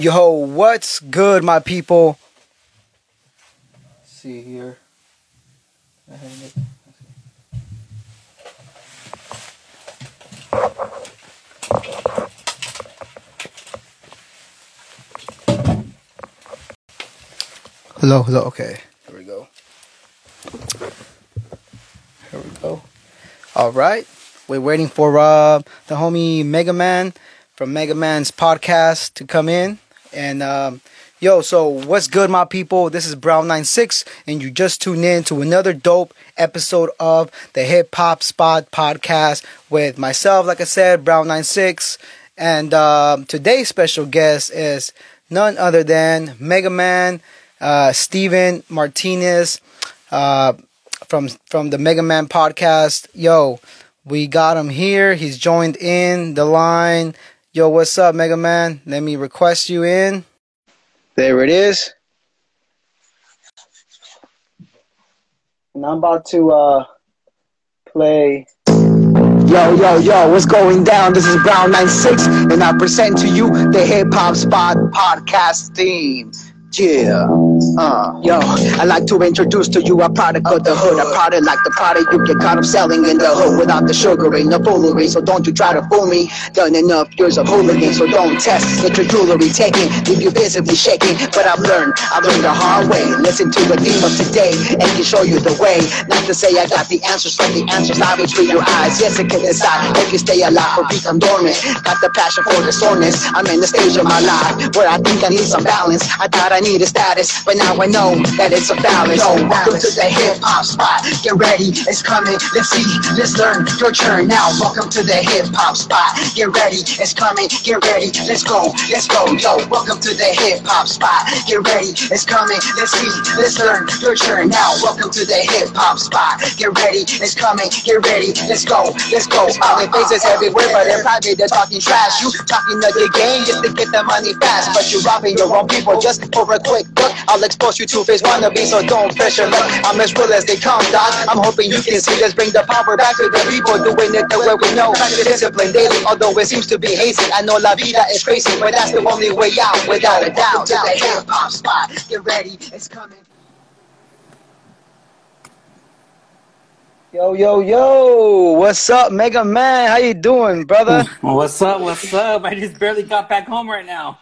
Yo, what's good, my people? Let's see here. Hello, hello. Okay, here we go. Here we go. All right, we're waiting for uh, the homie Mega Man from Mega Man's podcast to come in. And um, yo, so what's good, my people? This is Brown96, and you just tuned in to another dope episode of the Hip Hop Spot podcast with myself, like I said, Brown96. And um, today's special guest is none other than Mega Man, uh, Steven Martinez uh, from from the Mega Man podcast. Yo, we got him here. He's joined in the line. Yo, what's up, Mega Man? Let me request you in. There it is. And I'm about to uh, play. Yo, yo, yo, what's going down? This is Brown96, and I present to you the Hip Hop Spot podcast theme. Yeah, uh, yo, I like to introduce to you a product of the hood, a product like the product you get caught up selling in the hood without the sugar sugaring, the foolery. So don't you try to fool me. Done enough years of hooligan, so don't test. Get your jewelry taken, leave you visibly shaking. But I've learned, I've learned the hard way. Listen to the theme of today, and can show you the way. Not to say I got the answers, but the answers lie between your eyes. Yes, it can decide if you stay alive or become dormant. Got the passion for the soreness. I'm in the stage of my life where I think I need some balance. I thought I needed status, but now I know that it's a balance. Yo, welcome to the hip hop spot. Get ready, it's coming. Let's see, let's learn your turn now. Welcome to the hip hop spot. Get ready, it's coming. Get ready, let's go, let's go. Yo, welcome to the hip hop spot. Get ready, it's coming. Let's see, let's learn your turn now. Welcome to the hip hop spot. Get ready, it's coming. Get ready, let's go, let's go. Smiling faces everywhere, but in private they're talking trash. You talking to the game just to get the money fast, but you're robbing your own people just for a quick look. I'll expose you to face wannabe, so don't pressure look. I'm as real as they come, dog. I'm hoping you can see. Let's bring the power back to the people doing it the way we know. Practice discipline daily, although it seems to be hazy. I know la vida is crazy, but that's the only way out, without a doubt. To the hip hop spot, get ready, it's coming. Yo, yo, yo! What's up, Mega Man? How you doing, brother? What's up? What's up? I just barely got back home right now.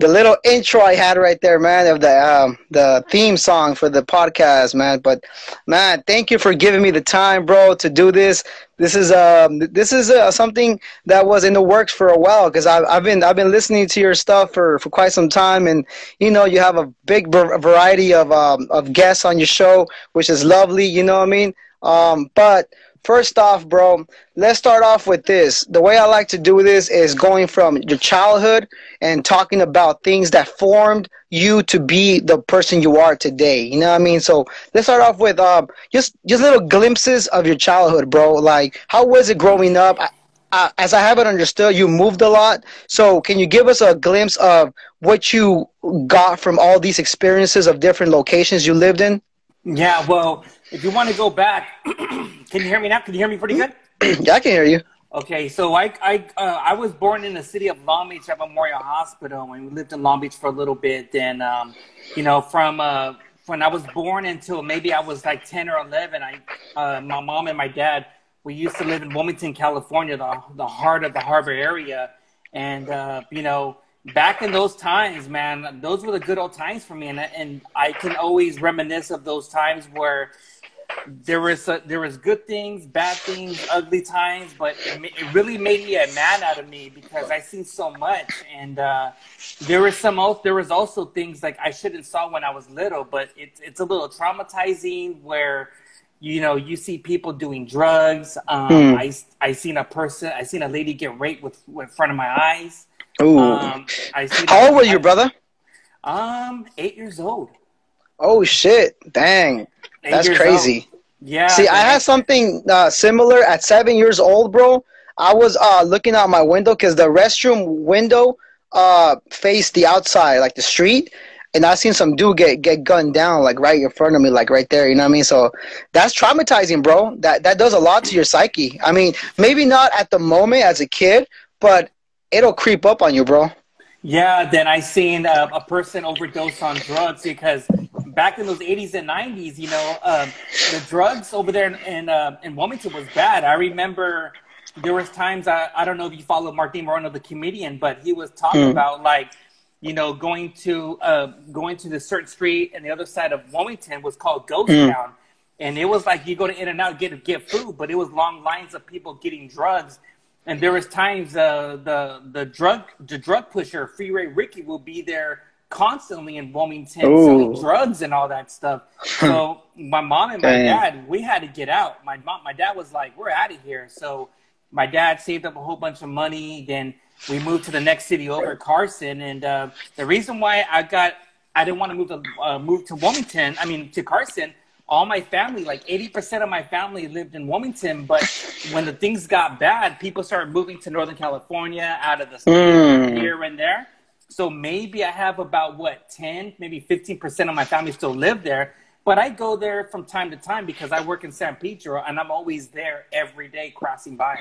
The little intro I had right there, man, of the um, the theme song for the podcast, man. But man, thank you for giving me the time, bro, to do this. This is um this is uh, something that was in the works for a while because I've I've been I've been listening to your stuff for, for quite some time, and you know you have a big var- variety of um, of guests on your show, which is lovely. You know what I mean? Um, but First off, bro, let's start off with this. The way I like to do this is going from your childhood and talking about things that formed you to be the person you are today. You know what I mean? So let's start off with um, just just little glimpses of your childhood, bro. Like, how was it growing up? I, I, as I haven't understood, you moved a lot. So can you give us a glimpse of what you got from all these experiences of different locations you lived in? Yeah, well, if you want to go back, can you hear me now? Can you hear me pretty good? yeah, I can hear you. Okay, so I I uh, I was born in the city of Long Beach at Memorial Hospital, and we lived in Long Beach for a little bit. And um, you know, from uh, when I was born until maybe I was like ten or eleven, I uh, my mom and my dad we used to live in Wilmington, California, the the heart of the harbor area, and uh, you know. Back in those times, man, those were the good old times for me, and and I can always reminisce of those times where there was uh, there was good things, bad things, ugly times, but it, it really made me a man out of me because I seen so much, and uh, there was some there was also things like I shouldn't saw when I was little, but it's it's a little traumatizing where you know you see people doing drugs. Um, Hmm. I I seen a person, I seen a lady get raped with, with in front of my eyes. Ooh. Um, I seen How old were you, brother? Um, eight years old. Oh shit! Dang, that's crazy. old. Yeah. See, I had something uh, similar at seven years old, bro. I was uh, looking out my window because the restroom window uh, faced the outside, like the street, and I seen some dude get get gunned down, like right in front of me, like right there. You know what I mean? So that's traumatizing, bro. That that does a lot to your psyche. I mean, maybe not at the moment as a kid, but it'll creep up on you, bro. Yeah, then I seen a, a, person overdose on drugs because back in those 80s and 90s, you know, um, the drugs over there in in, uh, in Wilmington was bad. I remember there was times I, I don't know if you follow Martin Moreno, the comedian, but he was talking mm. about like, you know, going to uh, going to the certain street and the other side of Wilmington was called Ghost mm. Town, and it was like you go to In and Out get get food, but it was long lines of people getting drugs and there was times uh, the the drug the drug pusher Freeway Ricky will be there constantly in Wilmington Ooh. selling drugs and all that stuff. So my mom and my dad, we had to get out. My mom, my dad was like, "We're out of here." So my dad saved up a whole bunch of money. Then we moved to the next city over, Carson. And uh, the reason why I got I didn't want to move to uh, move to Wilmington, I mean to Carson, all my family, like 80% of my family lived in Wilmington. But when the things got bad, people started moving to Northern California out of the state mm. here and there. So maybe I have about what, 10, maybe 15% of my family still live there. But I go there from time to time because I work in San Pedro and I'm always there every day crossing by.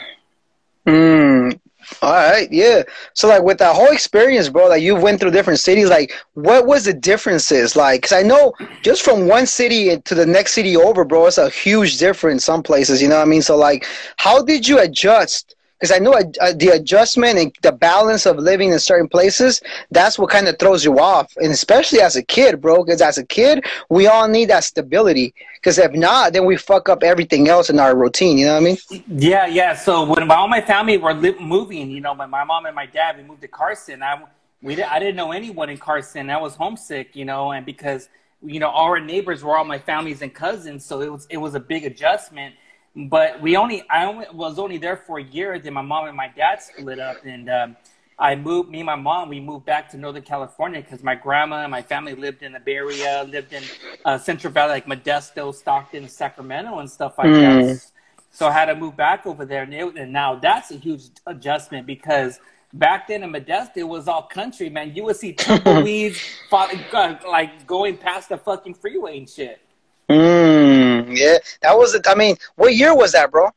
Mm, all right, yeah. So like with that whole experience, bro, like you went through different cities. Like, what was the differences? Like, cause I know just from one city to the next city over, bro, it's a huge difference. Some places, you know what I mean. So like, how did you adjust because I know uh, the adjustment and the balance of living in certain places, that's what kind of throws you off. And especially as a kid, bro, because as a kid, we all need that stability. Because if not, then we fuck up everything else in our routine. You know what I mean? Yeah, yeah. So when all my family were li- moving, you know, my, my mom and my dad, we moved to Carson. I, we, I didn't know anyone in Carson. I was homesick, you know, and because, you know, all our neighbors were all my families and cousins. So it was, it was a big adjustment but we only I only, was only there for a year. Then my mom and my dad split up, and um, I moved. Me and my mom we moved back to Northern California because my grandma and my family lived in the Bay Area, lived in uh, Central Valley, like Modesto, Stockton, Sacramento, and stuff like mm. that. So I had to move back over there, and, it, and now that's a huge adjustment because back then in Modesto, it was all country, man. You would see tumbleweeds like going past the fucking freeway and shit. Mm, yeah, that was. I mean, what year was that, bro?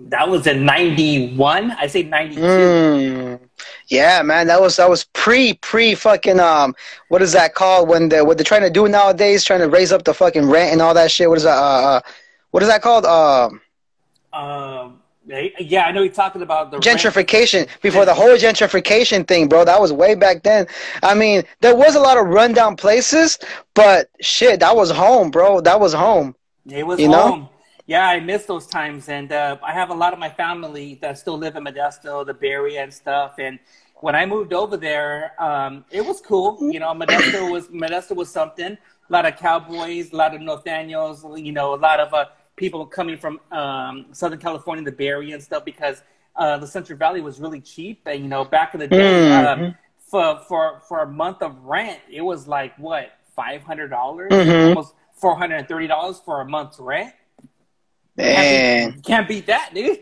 That was in '91. I say '92. Mm, yeah, man, that was that was pre pre fucking um. What is that called when the what they're trying to do nowadays? Trying to raise up the fucking rent and all that shit. What is that? Uh, uh what is that called? Um. Um. Yeah, I know you're talking about the gentrification rent. before the whole gentrification thing, bro. That was way back then. I mean, there was a lot of rundown places, but shit, that was home, bro. That was home. It was you home. Know? Yeah, I miss those times, and uh, I have a lot of my family that still live in Modesto, the Bay Area, and stuff. And when I moved over there, um, it was cool. You know, Modesto was Modesto was something. A lot of cowboys, a lot of Nathaniels. You know, a lot of uh, people coming from um, Southern California, the Bay Area and stuff, because uh, the Central Valley was really cheap. And you know, back in the day, mm-hmm. um, for for for a month of rent, it was like what five hundred dollars, mm-hmm. almost four hundred and thirty dollars for a month's rent. Man, can't beat, can't beat that, dude.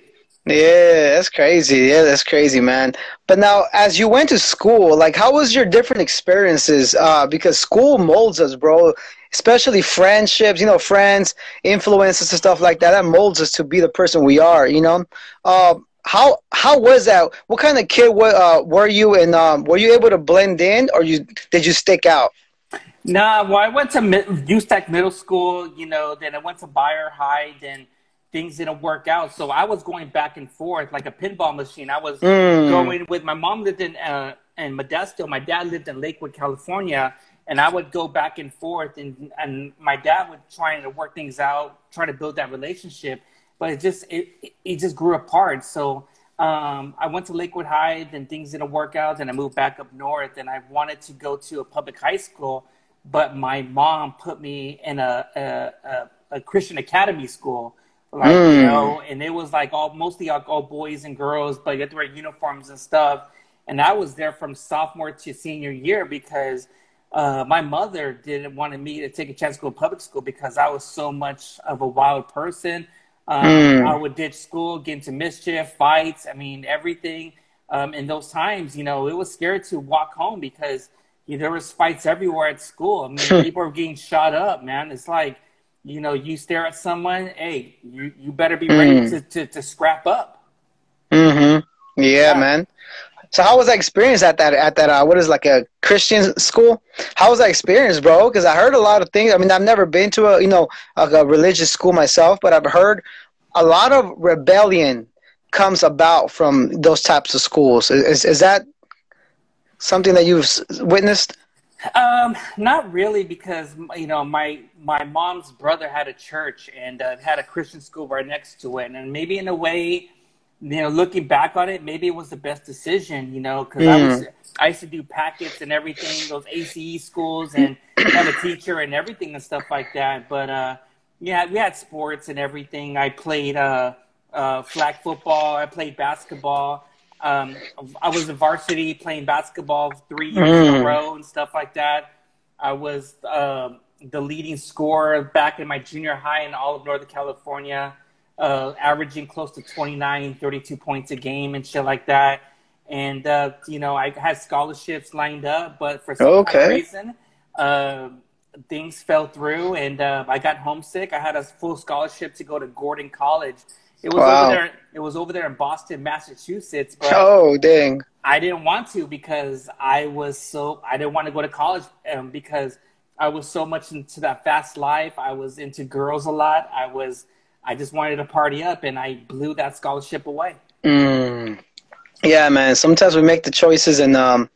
Yeah, that's crazy. Yeah, that's crazy, man. But now, as you went to school, like, how was your different experiences? Uh, because school molds us, bro especially friendships, you know, friends, influences and stuff like that. That molds us to be the person we are, you know. Uh, how how was that? What kind of kid were, uh, were you, and um, were you able to blend in, or you did you stick out? Nah, well, I went to Tech Middle School, you know. Then I went to Beyer High, then things didn't work out. So I was going back and forth like a pinball machine. I was mm. going with my mom lived in uh, in Modesto. My dad lived in Lakewood, California and I would go back and forth, and and my dad would trying to work things out, try to build that relationship, but it just it it just grew apart. So um, I went to Lakewood High, then things didn't work out, and I moved back up north, and I wanted to go to a public high school, but my mom put me in a a, a, a Christian academy school. Like mm. you know, and it was like all mostly all, all boys and girls, but you had to wear uniforms and stuff. And I was there from sophomore to senior year because uh, my mother didn't want me to take a chance to go to public school because I was so much of a wild person. Um, mm. I would ditch school, get into mischief, fights. I mean, everything. Um, in those times, you know, it was scary to walk home because you know, there was fights everywhere at school. I mean, people were getting shot up, man. It's like, you know, you stare at someone, hey, you, you better be ready mm. to, to, to scrap up. Mm-hmm. Yeah, yeah, man. So how was that experience at that at that uh, what is like a Christian school? How was that experience, bro? Because I heard a lot of things. I mean, I've never been to a you know a, a religious school myself, but I've heard a lot of rebellion comes about from those types of schools. Is is that something that you've witnessed? Um, not really, because you know my my mom's brother had a church and uh, had a Christian school right next to it, and maybe in a way, you know, looking back on it, maybe it was the best decision, you know, because mm. I was I used to do packets and everything, those ACE schools, and have a teacher and everything and stuff like that. But uh, yeah, we had sports and everything. I played uh, uh, flag football. I played basketball. Um, I was a varsity playing basketball three years mm. in a mm. row and stuff like that. I was uh, the leading scorer back in my junior high in all of Northern California, uh, averaging close to 29, 32 points a game and shit like that. And, uh, you know, I had scholarships lined up, but for some okay. reason, uh, things fell through and uh, I got homesick. I had a full scholarship to go to Gordon College it was wow. over there. It was over there in Boston, Massachusetts. But oh, dang! I didn't want to because I was so I didn't want to go to college um, because I was so much into that fast life. I was into girls a lot. I was I just wanted to party up, and I blew that scholarship away. Mm. Yeah, man. Sometimes we make the choices, and um,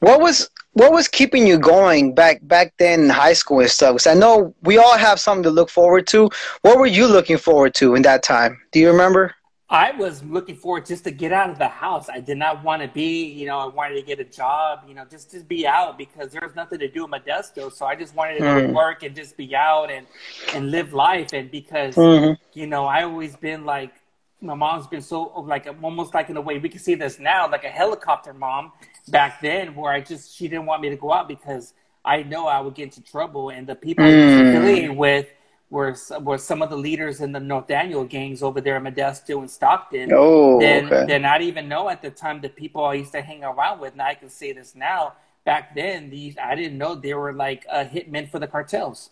what was what was keeping you going back back then in high school and stuff? Because I know we all have something to look forward to. What were you looking forward to in that time? Do you remember? I was looking forward just to get out of the house. I did not want to be, you know, I wanted to get a job, you know, just to be out because there was nothing to do in Modesto. So I just wanted to mm. work and just be out and and live life. And because mm-hmm. you know, I always been like my mom's been so like almost like in a way we can see this now, like a helicopter mom back then where I just she didn't want me to go out because I know I would get into trouble, and the people mm. I was hmm. affiliated with were were some of the leaders in the Norteño gangs over there in Modesto and Stockton. Oh, then okay. then I didn't even know at the time the people I used to hang around with. Now I can say this now. Back then, these I didn't know they were like uh, hitmen for the cartels.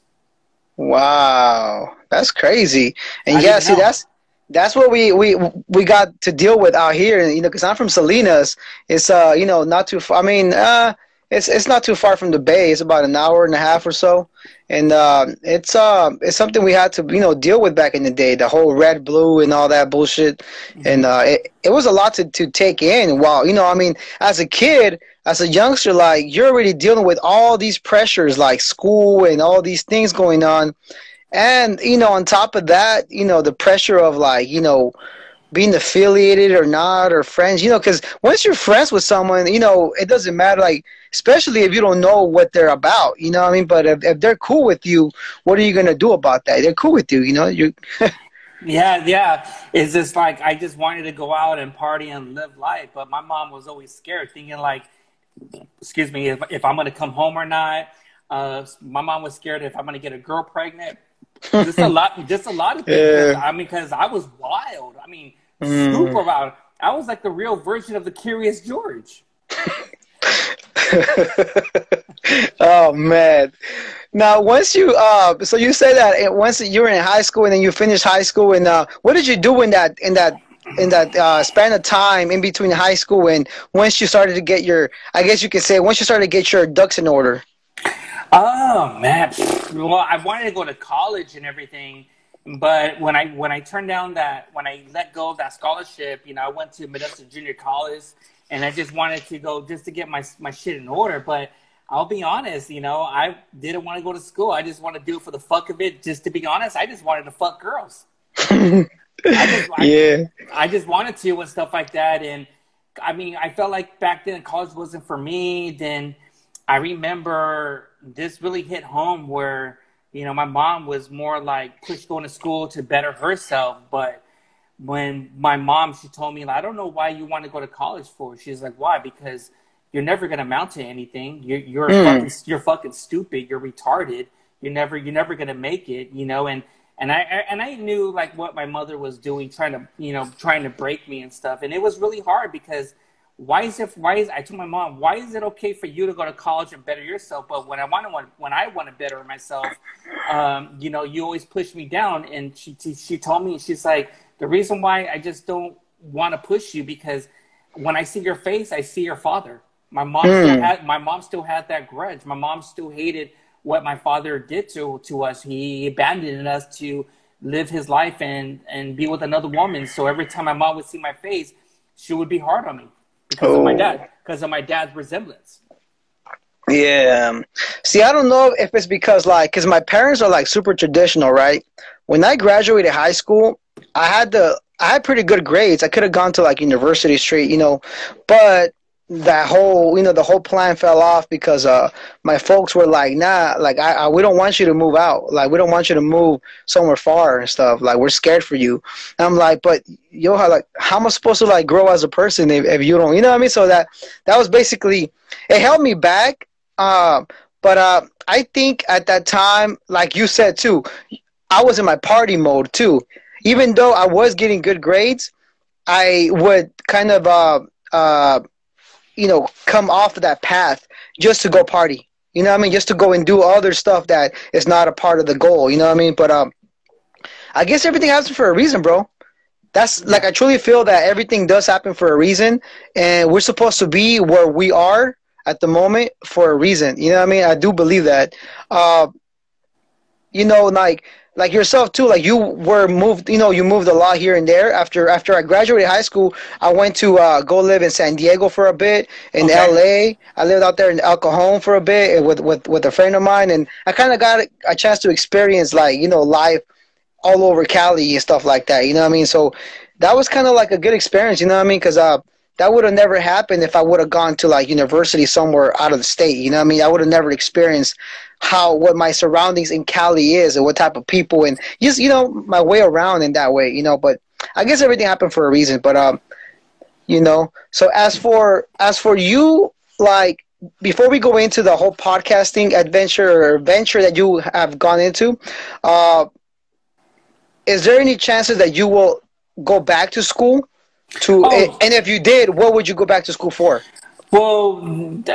Wow, that's crazy. And I yeah, see, know. that's that's what we, we we got to deal with out here. You know, because I'm from Salinas. It's uh, you know, not too far. I mean, uh, it's it's not too far from the Bay. It's about an hour and a half or so, and uh, it's uh, it's something we had to you know deal with back in the day. The whole red, blue, and all that bullshit, mm-hmm. and uh, it it was a lot to to take in. While you know, I mean, as a kid, as a youngster, like you're already dealing with all these pressures, like school and all these things going on and, you know, on top of that, you know, the pressure of like, you know, being affiliated or not or friends, you know, because once you're friends with someone, you know, it doesn't matter, like, especially if you don't know what they're about, you know I mean? But if, if they're cool with you, what are you going to do about that? They're cool with you, you know? You Yeah, yeah. It's just like I just wanted to go out and party and live life, but my mom was always scared, thinking like, excuse me, if, if I'm going to come home or not. Uh, my mom was scared if I'm going to get a girl pregnant just a lot, just a lot of things. Yeah. I mean, because I was wild. I mean, mm. super wild. I was like the real version of the Curious George. oh man! Now, once you uh, so you say that once you were in high school and then you finished high school, and uh, what did you do in that in that in that uh, span of time in between high school and once you started to get your, I guess you could say, once you started to get your ducks in order? Oh man, well, I wanted to go to college and everything, but when I when I turned down that when I let go of that scholarship, you know, I went to Modesto Junior College, and I just wanted to go just to get my my shit in order. But I'll be honest, you know, I didn't want to go to school. I just want to do it for the fuck of it. Just to be honest, I just wanted to fuck girls. I just, yeah, I, I just wanted to and stuff like that. And I mean, I felt like back then college wasn't for me. Then I remember this really hit home where you know my mom was more like pushed going to school to better herself but when my mom she told me like, i don't know why you want to go to college for she's like why? Because you're never going to amount to anything. You're you're, mm. fucking, you're fucking stupid. You're retarded. You're never you're never going to make it you know? And and I and I knew like what my mother was doing, trying to you know trying to break me and stuff, and it was really hard because why is it why is I told my mom why is it okay for you to go to college and better yourself but when I want to when I want to better myself um, you know you always push me down and she she told me she's like the reason why I just don't want to push you because when I see your face, I see your father. My mom mm. still had my mom still had that grudge. My mom still hated what my father did to to us. He abandoned us to live his life and and be with another woman. So every time my mom would see my face, she would be hard on me because oh. of my oh. dad, because of my dad's resemblance. Yeah. Um, see, I don't know if it's because like, cause my parents are like super traditional, right? When I graduated high school, I had the I had pretty good grades. I could have gone to like University Street, you know, but that whole you know the whole plan fell off because uh my folks were like nah like I, I, we don't want you to move out. Like we don't want you to move somewhere far and stuff. Like we're scared for you. And i'm like but yo how like how am i supposed to like grow as a person if, if you don't you know what i mean? So that that was basically it held me back um but uh i think at that time like you said too i was in my party mode too. Even though i was getting good grades i would kind of uh uh you know, come off of that path just to go party. You know what I mean? Just to go and do other stuff that is not a part of the goal. You know what I mean? But um, I guess everything happens for a reason, bro. That's like I truly feel that everything does happen for a reason, and we're supposed to be where we are at the moment for a reason. You know what I mean? I do believe that. Uh, you know, like like yourself too like you were moved you know you moved a lot here and there after after i graduated high school i went to uh, go live in san diego for a bit in okay. la i lived out there in el cajon for a bit with with with a friend of mine and i kind of got a chance to experience like you know life all over cali and stuff like that you know what i mean so that was kind of like a good experience you know what i mean because uh that would have never happened if I would have gone to like university somewhere out of the state. You know what I mean? I would have never experienced how what my surroundings in Cali is and what type of people and just you know my way around in that way. You know, but I guess everything happened for a reason. But um, you know, so as for as for you, like before we go into the whole podcasting adventure or venture that you have gone into, uh, is there any chances that you will go back to school? To oh. and if you did, what would you go back to school for? Well,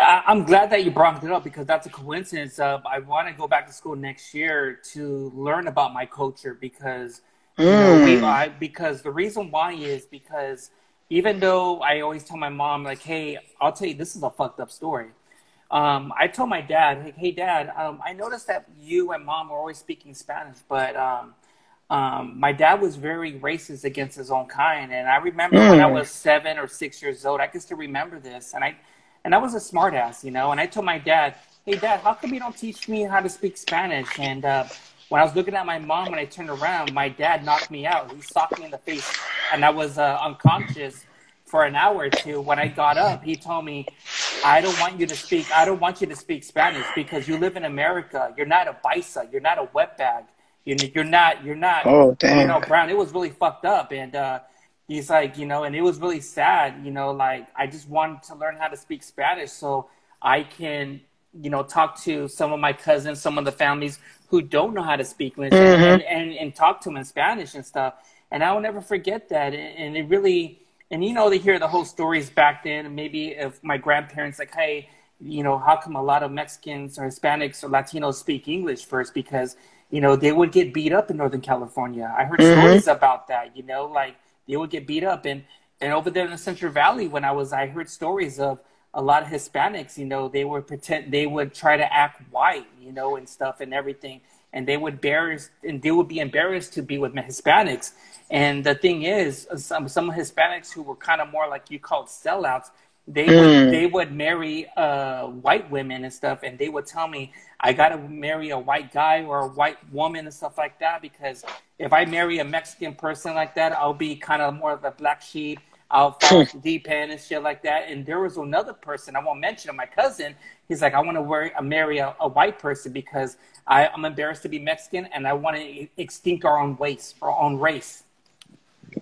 I'm glad that you brought it up because that's a coincidence. Of I want to go back to school next year to learn about my culture because mm. you know, hmm. I, because the reason why is because even though I always tell my mom like, "Hey, I'll tell you this is a fucked up story." Um, I told my dad, "Hey, hey Dad, um, I noticed that you and Mom are always speaking Spanish, but um, um, my dad was very racist against his own kind, and I remember mm. when I hmm. was seven or six years old. I can still remember this, and I and I was a smartass, you know. And I told my dad, "Hey, Dad, how come you don't teach me how to speak Spanish?" And uh, when I was looking at my mom, when I turned around, my dad knocked me out. He socked me in the face, and I was uh, unconscious for an hour or two. When I got up, he told me, "I don't want you to speak. I don't want you to speak Spanish because you live in America. You're not a paisa. You're not a wetbag." You're, you're not, you're not, oh, damn. you know, Brown. It was really fucked up. And, uh, he's like, you know, and it was really sad, you know, like I just wanted to learn how to speak Spanish so I can, you know, talk to some of my cousins, some of the families who don't know how to speak English mm-hmm. and, and, and, talk to them in Spanish and stuff. And I will never forget that. And it really, and you know, they hear the whole stories back then. And maybe if my grandparents, like, hey, you know, how come a lot of Mexicans or Hispanics or Latinos speak English first? Because you know, they would get beat up in Northern California. I heard mm-hmm. stories about that, you know, like they would get beat up. And, and over there in the Central Valley, when I was, I heard stories of a lot of Hispanics, you know, they would pretend, they would try to act white, you know, and stuff and everything. And they would embarrass, and they would be embarrassed to be with Hispanics. And the thing is, some, some Hispanics who were kind of more like you called sellouts, they mm. would they would marry uh, white women and stuff, and they would tell me I gotta marry a white guy or a white woman and stuff like that because if I marry a Mexican person like that, I'll be kind of more of a black sheep. I'll fall deep end and shit like that. And there was another person I won't mention him, my cousin. He's like, I want to uh, marry a, a, white person because I, I'm embarrassed to be Mexican and I want to extinct our own race, our own race.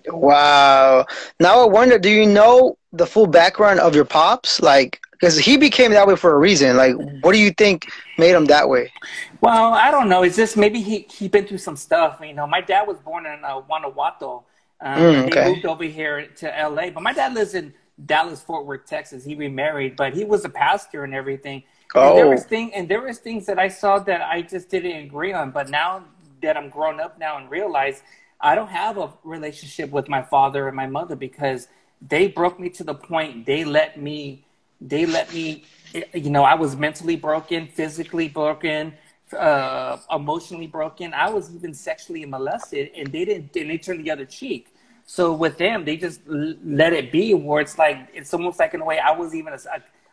Wow. Now I wonder, do you know the full background of your pops? Like, because he became that way for a reason. Like, what do you think made him that way? Well, I don't know. It's just maybe he he been through some stuff. You know, my dad was born in uh, Guanajuato. Um, mm, okay. He moved over here to L.A., but my dad lives in Dallas, Fort Worth, Texas. He remarried, but he was a pastor and everything. Oh. And there was thing, and there was things that I saw that I just didn't agree on. But now that I'm grown up now and realize I don't have a relationship with my father and my mother because they broke me to the point they let me they let me you know i was mentally broken physically broken uh, emotionally broken. I was even sexually molested and they didn't and they turned the other cheek. So with them they just let it be where it's like it's almost like in a way i was even a,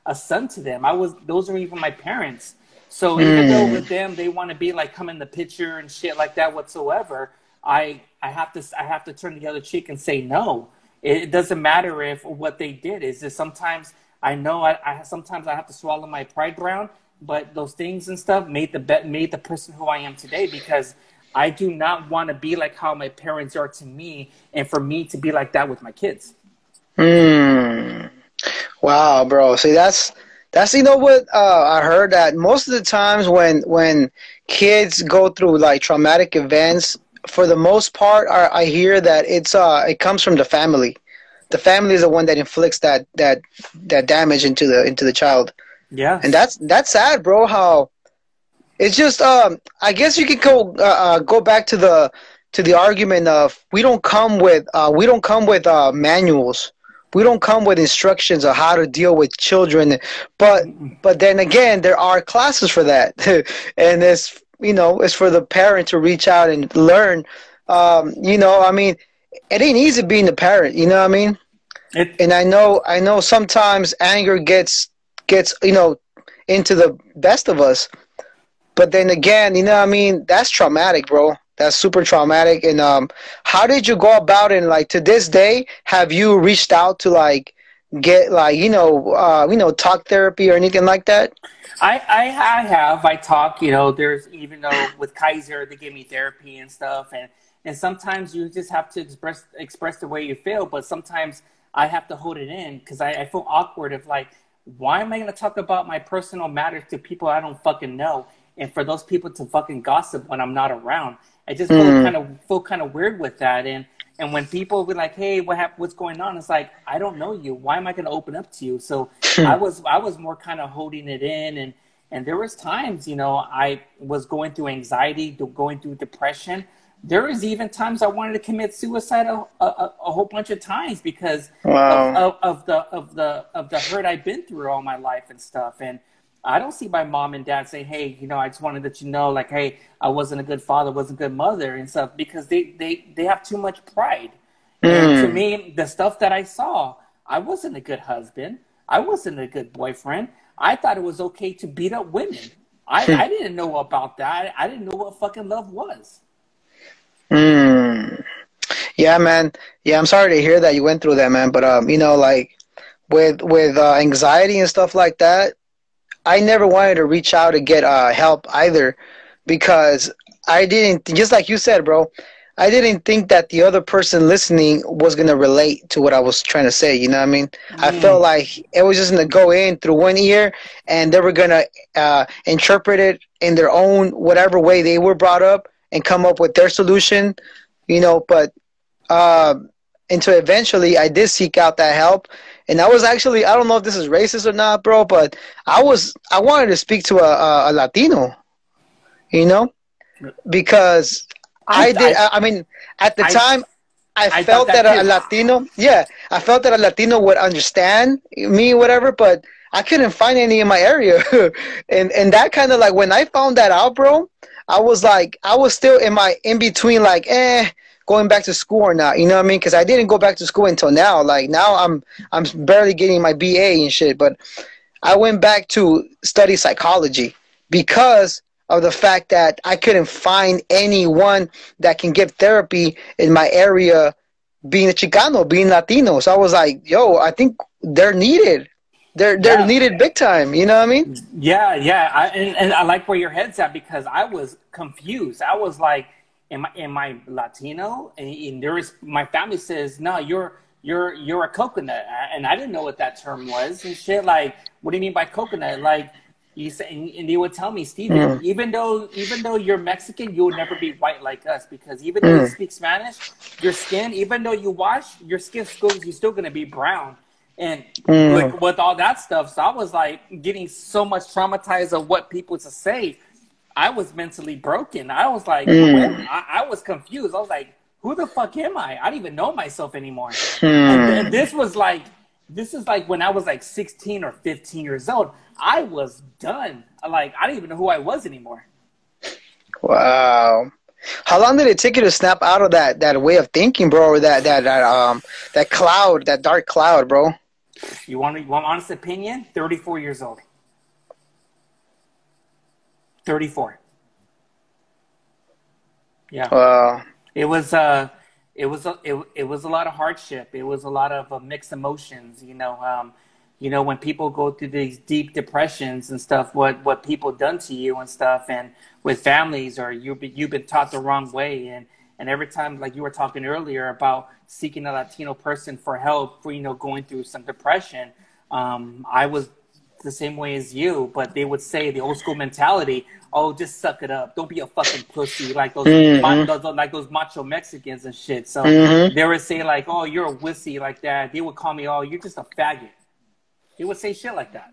a son to them. I was those are even my parents. So mm. even though with them they want to be like come in the picture and shit like that whatsoever i i have to i have to turn the other cheek and say no. It doesn't matter if what they did. Is just sometimes I know I, I sometimes I have to swallow my pride around, but those things and stuff made the made the person who I am today because I do not want to be like how my parents are to me, and for me to be like that with my kids. Hmm. Wow, bro. See, that's that's you know what uh, I heard that most of the times when when kids go through like traumatic events, for the most part, I, I hear that it's uh it comes from the family. The family is the one that inflicts that that that damage into the into the child. Yeah, and that's that's sad, bro. How it's just um I guess you could go uh, uh, go back to the to the argument of we don't come with uh, we don't come with uh, manuals. We don't come with instructions on how to deal with children, but but then again, there are classes for that, and it's you know, it's for the parent to reach out and learn. Um, you know, I mean, it ain't easy being a parent. You know what I mean? It, and I know, I know, sometimes anger gets gets you know into the best of us. But then again, you know, what I mean, that's traumatic, bro. That's super traumatic. And um, how did you go about it? And like to this day, have you reached out to like get like you know uh, you know talk therapy or anything like that? I, I, I have. I talk. You know, there's even though with Kaiser they give me therapy and stuff, and and sometimes you just have to express express the way you feel. But sometimes I have to hold it in because I, I feel awkward of like, why am I going to talk about my personal matters to people I don't fucking know, and for those people to fucking gossip when I'm not around. I just feel mm. kind of feel kind of weird with that, and and when people be like, "Hey, what happened? What's going on?" It's like I don't know you. Why am I going to open up to you? So I was I was more kind of holding it in, and and there was times, you know, I was going through anxiety, going through depression. There was even times I wanted to commit suicide a, a, a whole bunch of times because wow. of, of, of the of the of the hurt I've been through all my life and stuff. And I don't see my mom and dad say, "Hey, you know, I just wanted to let you know, like, hey, I wasn't a good father, wasn't a good mother, and stuff," because they they they have too much pride. Mm. And to hmm. me, the stuff that I saw, I wasn't a good husband. I wasn't a good boyfriend. I thought it was okay to beat up women. I, I didn't know about that. I didn't know what fucking love was. Mm. Yeah, man. Yeah, I'm sorry to hear that you went through that, man. But um, you know, like with with uh, anxiety and stuff like that, I never wanted to reach out to get uh, help either because I didn't just like you said, bro. I didn't think that the other person listening was gonna relate to what I was trying to say. You know what I mean? Mm. I felt like it was just gonna go in through one ear, and they were gonna uh, interpret it in their own whatever way they were brought up and come up with their solution. You know, but uh, until eventually I did seek out that help, and I was actually I don't know if this is racist or not, bro, but I was I wanted to speak to a, a, a Latino, you know, because I, I did. I, I, mean, at the time, I, felt that, that a Latino, yeah, I felt that a Latino would understand me, whatever, but I couldn't find any in my area, and and that kind of like when I found that out, bro, I was like, I was still in my in between, like, eh, going back to school or not. You know what I mean? Because I didn't go back to school until now. Like now, I'm I'm barely getting my BA and shit, but I went back to study psychology because of the fact that I couldn't find anyone that can give therapy in my area being a Chicano, being Latino. So I was like, yo, I think they're needed. They're they're yeah. needed big time. You know what I mean? Yeah, yeah. I, and, and I like where your head's at because I was confused. I was like, am I am I Latino? And, and there is my family says, no, you're you're you're a coconut, and I didn't know what that term was and shit. Like, what do you mean by coconut? Like, you say, and they would tell me, Steven, mm. even though even though you're Mexican, you will never be white like us because even though mm. you speak Spanish, your skin, even though you wash, your skin still you're still gonna be brown. And mm. with, with all that stuff, so I was like getting so much traumatized of what people to say. I was mentally broken. I was like, mm. I, I was confused. I was like, who the fuck am I? I don't even know myself anymore. Hmm. And, and this was like, this is like when I was like 16 or 15 years old. I was done. Like I didn't even know who I was anymore. Wow. How long did it take you to snap out of that that way of thinking, bro, or that that, that um that cloud, that dark cloud, bro? You want you want honest opinion? 34 years old. 34. Yeah. Wow. It was uh it was a, it, it was a lot of hardship. It was a lot of uh, mixed emotions, you know, um you know when people go through these deep depressions and stuff what what people done to you and stuff and with families or you you've been taught the wrong way and and every time like you were talking earlier about seeking a latino person for help for you know going through some depression um, i was the same way as you but they would say the old school mentality oh just suck it up don't be a fucking pussy like those, Mhm. those like those macho mexicans and shit so Mhm. they would say like oh you're a wussy like that they would call me oh you're just a faggot they would say shit like that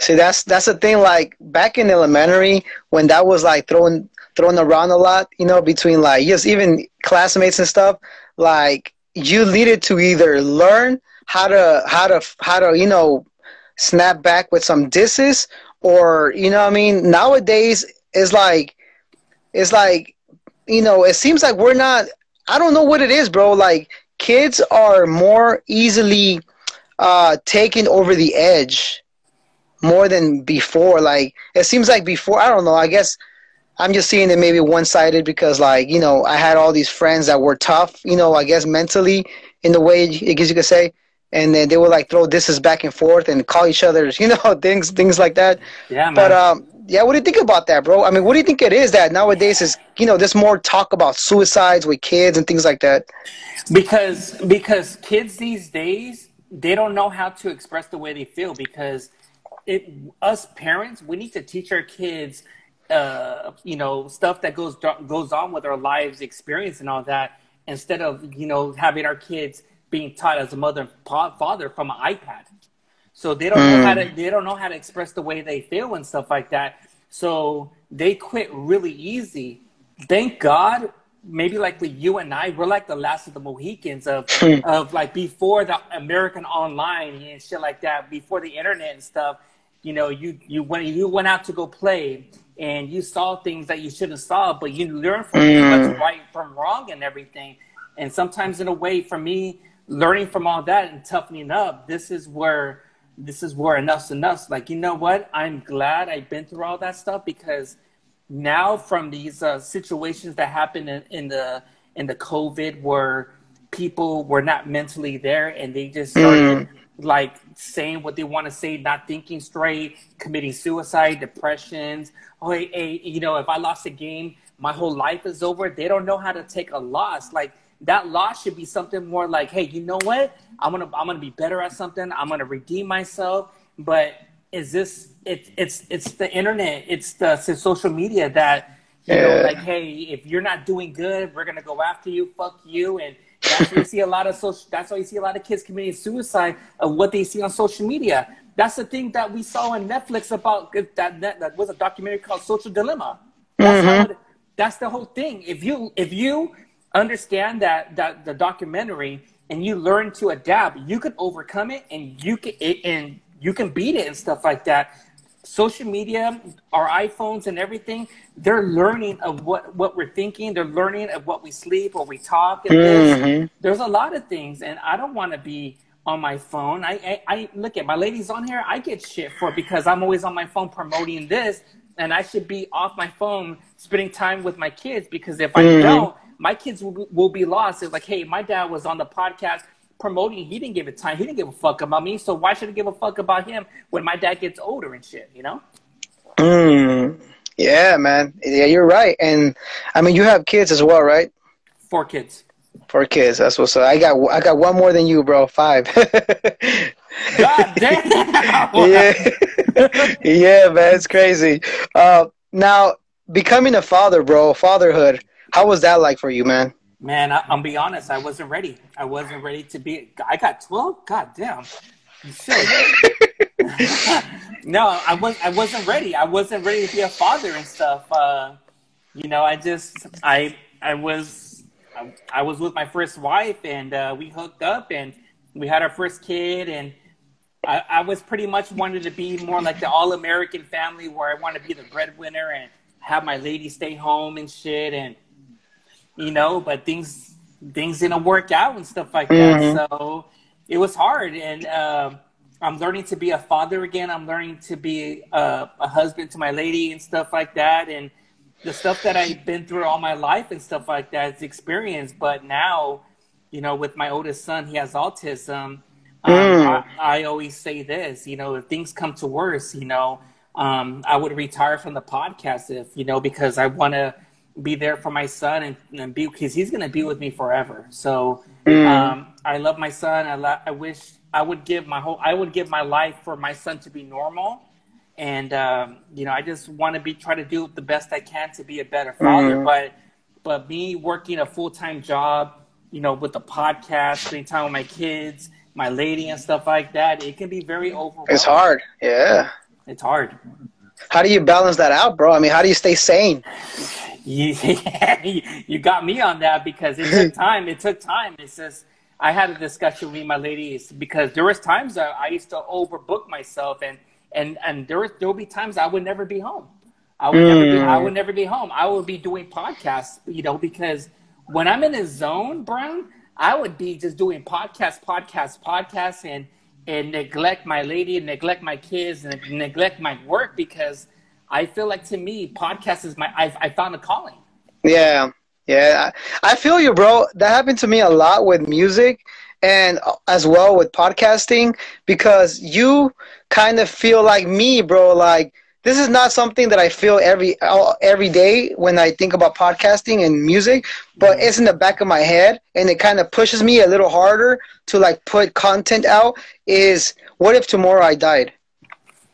See, that's that's the thing. Like back in elementary, when that was like thrown thrown around a lot, you know, between like just even classmates and stuff. Like you needed to either learn how to how to how to you know snap back with some disses, or you know, I mean, nowadays it's like it's like you know, it seems like we're not. I don't know what it is, bro. Like kids are more easily uh taken over the edge more than before. Like it seems like before, I don't know. I guess I'm just seeing it maybe one sided because like you know I had all these friends that were tough. You know, I guess mentally in the way I guess you could say. And then they would like throw disses back and forth and call each other, you know, things things like that. yeah man But um, yeah, what do you think about that, bro? I mean, what do you think it is that nowadays is you know there's more talk about suicides with kids and things like that. because because kids these days they don't know how to express the way they feel because it us parents we need to teach our kids uh you know stuff that goes goes on with our lives experience and all that instead of you know having our kids being taught as a mother and father from an ipad. So they don't know how to they don't know how to express the way they feel and stuff like that. So they quit really easy. Thank god maybe like with you and i we're like the last of the mohicans of of like before the american online and shit like that before the internet and stuff you know you you went you went out to go play and you saw things that you shouldn't saw but you learn from it what's right from wrong and everything. And sometimes in a way for me learning from all that and toughening up this is where this is where enough's enough. Like you know what? I'm glad i've been through all that stuff because now from these uh, situations that happened in, in the in the covid where people were not mentally there and they just started mm. like saying what they want to say not thinking straight committing suicide depressions. Oh hey, hey you know if i lost a game my whole life is over. They don't know how to take a loss. Like that loss should be something more like hey you know what? I'm gonna i'm gonna be better at something. I'm gonna redeem myself. But is this it, it's it's the internet. It's the it's social media that you know like hey if you're not doing good we're gonna go after you. Fuck you. And that's why you see a lot of social that's why you see a lot of kids committing suicide of what they see on social media. That's the thing that we saw on netflix about that that, that was a documentary called social dilemma. That's how mm-hmm. it, that's the whole thing. If you if you understand that that the documentary and you learn to adapt you can overcome it and you can it, and you can beat it and stuff like that social media our iphones and everything they're learning of what what we're thinking. They're learning of what we sleep or we talk and this. Mm-hmm. there's a lot of things and i don't want to be on my phone. I, I i look at my ladies on here i get shit for because i'm always on my phone promoting this and i should be off my phone spending time with my kids because if i mm-hmm. don't my kids will, be- will be lost. It's like hey my dad was on the podcast promoting he didn't give it time he didn't give a fuck about me so why should i give a fuck about him when my dad gets older and shit you know Mm. Yeah, man. Yeah, you're right. And I mean, you have kids as well, right? four kids Four kids. That's what's up. I got I got one more than you, bro. Five. god damn yeah, yeah, man. It's crazy. Uh, now becoming a father, bro. Fatherhood. How was that like for you, man? Man, I, I'll be honest. I wasn't ready. I wasn't ready to be. I got twelve. God damn. No, I was. I wasn't ready. I wasn't ready to be a father and stuff. Uh, you know, I just. I. I was. I, I was with my first wife, and uh, we hooked up, and we had our first kid, and I, I was pretty much wanted to be more like the all American family, where I want to be the breadwinner and have my lady stay home and shit, and you know, but things things didn't work out and stuff like mm-hmm. that. So it was hard, and uh, I'm learning to be a father again. I'm learning to be a, a, husband to my lady and stuff like that, and the stuff that I've been through all my life and stuff like that is experience. But now, you know, with my oldest son, he has autism. Um, mm. I, I, always say this, you know, if things come to worse, you know, um, I would retire from the podcast if, you know, because I want to be there for my son and, and be because he's going to be with me forever. So mm. um, I love my son. I, lo- I wish I would give my whole I would give my life for my son to be normal. And um, you know, I just want to be try to do the best I can to be a better father. Mm. But but me working a full time job, you know, with the podcast, spending time with my kids, my lady, and stuff like that, it can be very overwhelming. It's hard. Yeah. It's hard. How do you balance that out, bro? I mean, how do you stay sane? you, you got me on that because it took time. It took time. It's just I had a discussion with my ladies because there was times that I used to overbook myself and and and there was there would be times I would never be home. I would mm. never be I mm. would never be home. I would be doing podcasts, you know, because when I'm in a zone, Brown, I would be just doing podcasts, podcasts, podcasts, and and neglect my lady, and neglect my kids, and neglect my work because I feel like to me, podcast is my I, I found a calling. Yeah, yeah, I feel you, bro. That happened to me a lot with music and as well with podcasting because you kind of feel like me, bro. Like this is not something that I feel every every day when I think about podcasting and music, but mm-hmm. it's in the back of my head and it kind of pushes me a little harder to like put content out is what if tomorrow I died?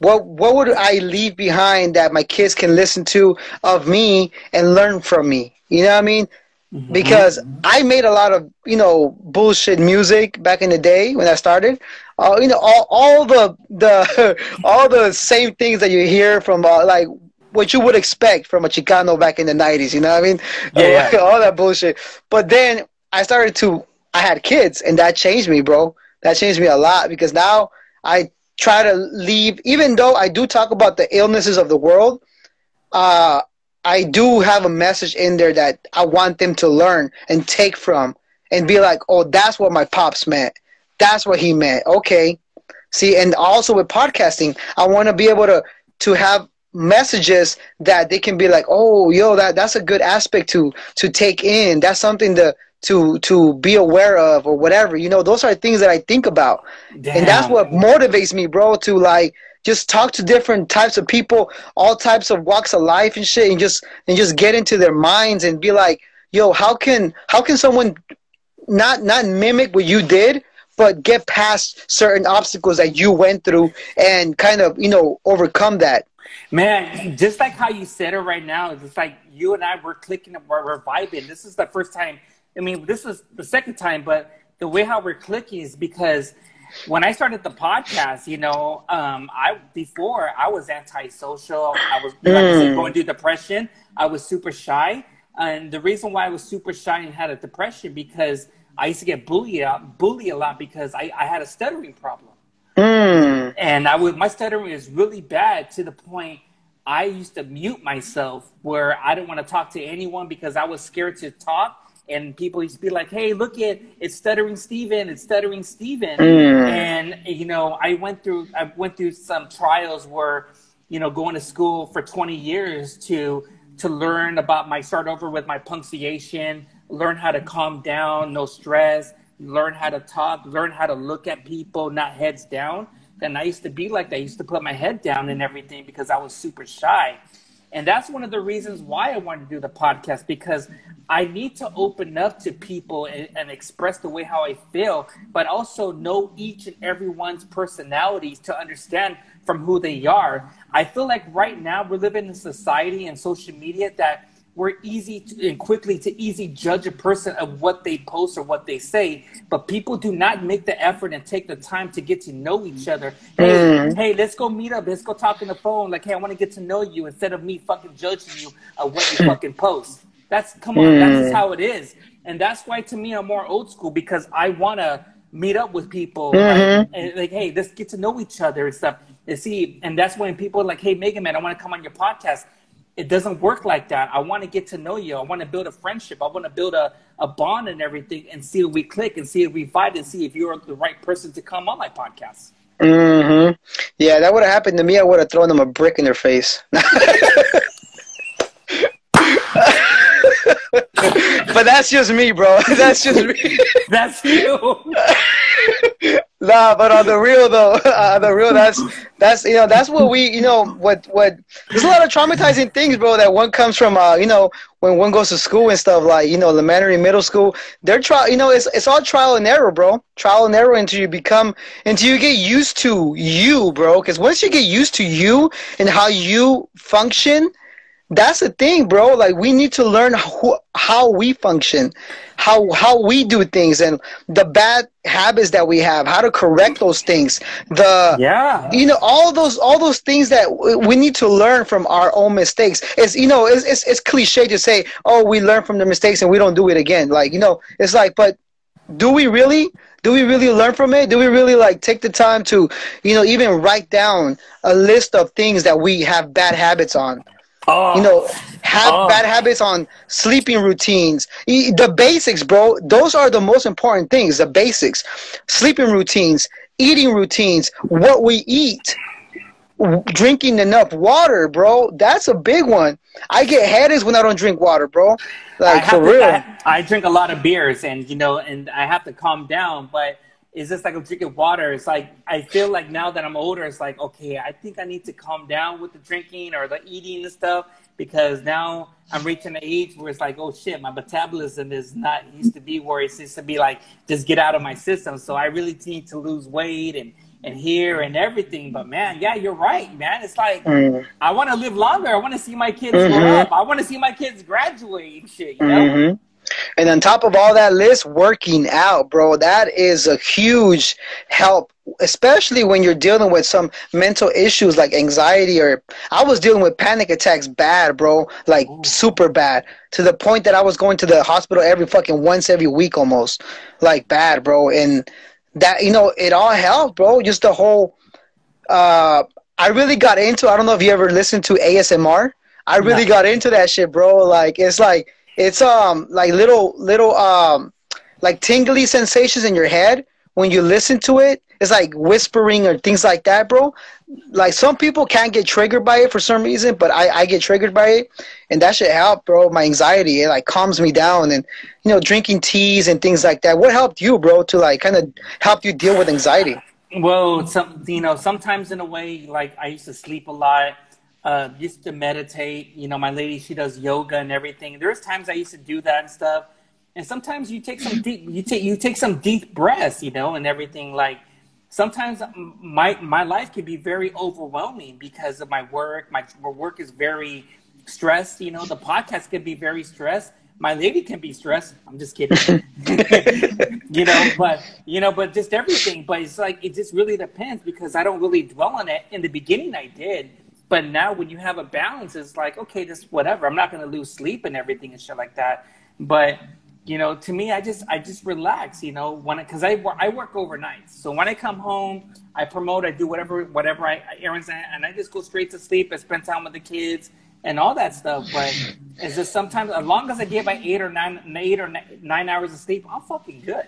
What what would I leave behind that my kids can listen to of me and learn from me? You know what I mean? Mm-hmm. Because I made a lot of you know bullshit music back in the day when I started. Uh, you know all, all the the all the same things that you hear from uh, like what you would expect from a Chicano back in the nineties. You know what I mean? Yeah, all that bullshit. But then I started to I had kids and that changed me, bro. That changed me a lot because now I try to leave, even though I do talk about the illnesses of the world, uh, I do have a message in there that I want them to learn and take from and be like, oh, that's what my pops meant. That's what he meant. Okay. See, and also with podcasting, I want to be able to, to have messages that they can be like, oh, yo, that, that's a good aspect to, to take in. That's something to, to to be aware of or whatever you know those are things that i think about. Damn. and that's what motivates me bro to like just talk to different types of people all types of walks of life and shit and just and just get into their minds and be like yo how can how can someone not not mimic what you did but get past certain obstacles that you went through and kind of you know overcome that? Man just like how you said it right now it's like you and i were clicking we're, we're vibing this is the first time I mean, this is the second time, but the way how we're clicking is because when I started the podcast, you know, um, I before I was antisocial. I was like I said, going through depression. I was super shy, and the reason why I was super shy and had a depression because I used to get bullied out, bullied a lot because I, I had a stuttering problem, mm. and I was my stuttering is really bad to the point I used to mute myself where I didn't want to talk to anyone because I was scared to talk and people used to be like, "Hey, look at it's stuttering Steven, it's stuttering Steven." Mm. And you know, I went through I went through some trials where, you know, going to school for 20 years to to learn about my start over with my punctuation, learn how to calm down, no stress, learn how to talk, learn how to look at people, not heads down. And I used to be like that. I used to put my head down and everything because I was super shy. And that's one of the reasons why I wanted to do the podcast because I need to open up to people and, and, express the way how I feel, but also know each and everyone's personalities to understand from who they are. I feel like right now we're living in a society and social media that we're easy to, and quickly to easy judge a person of what they post or what they say, but people do not make the effort and take the time to get to know each other. Hey, mm. hey, let's go meet up. Let's go talk on the phone. Like, hey, I want to get to know you instead of me fucking judging you of what you fucking post. That's come on, mm. that's just how it is. and that's why to me I'm more old school because I want to meet up with people mm-hmm. like, like, hey, let's get to know each other and stuff. And see, and that's when people are like, hey, Mega Man, I want to come on your podcast. It doesn't work like that. I want to get to know you. I want to build a friendship. I want to build a, a bond and everything and see if we click and see if we fight and see if you're the right person to come on my podcast. Mm-hmm. Yeah, that would have happened to me. I would have thrown them a brick in their face. but that's just me, bro. That's just me. that's you. nah, but on the real though, uh, the real that's that's you know that's what we you know what what there's a lot of traumatizing things, bro. That one comes from uh you know when one goes to school and stuff like you know elementary, middle school. They're try you know it's it's all trial and error, bro. Trial and error until you become until you get used to you, bro. Because once you get used to you and how you function that's the thing, bro. Like we need to learn who, how we function, how how we do things, and the bad habits that we have, how to correct those things. The yeah, you know, all those all those things that we need to learn from our own mistakes. It's you know, it's it's, it's cliche to say, oh, we learn from the mistakes and we don't do it again. Like you know, it's like, but do we really? do we really learn from it do we really like take the time to you know even write down a list of things that we have bad habits on Oh. You know, have oh. bad habits on sleeping routines. The basics, bro. Those are the most important things. The basics, sleeping routines, eating routines, what we eat, drinking enough water, bro. That's a big one. I get headaches when I don't drink water, bro. Like for to, real. I, I drink a lot of beers, and you know, and I have to calm down, but it's just like I'm drinking water. It's like I feel like now that I'm older, it's like okay, I think I need to calm down with the drinking or the eating and stuff because now I'm reaching the age where it's like, oh shit, my metabolism is not used to be where it used to be like just get out of my system. So I really need to lose weight and and here and everything. But man, yeah, you're right, man. It's like mm. I want to live longer. I want to see my kids mm-hmm. grow up. I want to see my kids graduate shit. You know. Mm-hmm. And on top of all that list, working out, bro, that is a huge help, especially when you're dealing with some mental issues like anxiety or I was dealing with panic attacks bad, bro, like Ooh. super bad to the point that I was going to the hospital every fucking once every week almost, like bad, bro. And that, you know, it all helped, bro. Just the whole, uh, I really got into, I don't know if you ever listened to ASMR. I really got into that shit, bro. Like, it's like, it's um like little little um like tingly sensations in your head when you listen to it. It's like whispering or things like that, bro. Like some people can't get triggered by it for some reason, but I, I get triggered by it, and that should help, bro. My anxiety it like calms me down, and you know, drinking teas and things like that. What helped you, bro, to like kind of help you deal with anxiety? Well, some you know, sometimes in a way, like I used to sleep a lot uh, used to meditate. You know, my lady, she does yoga and everything. There's times I used to do that and stuff. And sometimes you take some deep, you take you take some deep breaths, you know, and everything. Like sometimes my my life can be very overwhelming because of my work. My, my work is very stressed. You know, the podcast can be very stressed. My lady can be stressed. I'm just kidding. you know, but you know, but just everything. But it's like it just really depends because I don't really dwell on it. In the beginning, I did but now when you have a balance, it's like, okay, this whatever. I'm not to lose sleep and everything and shit like that. But you know, to me, I just I just relax. You know, when because I I work overnight, so when I come home, I promote, I do whatever whatever I errands, and I just go straight to sleep. I spend time with the kids and all that stuff. But it's just sometimes, as long as I get my eight or nine eight or nine hours of sleep, I'm fucking good.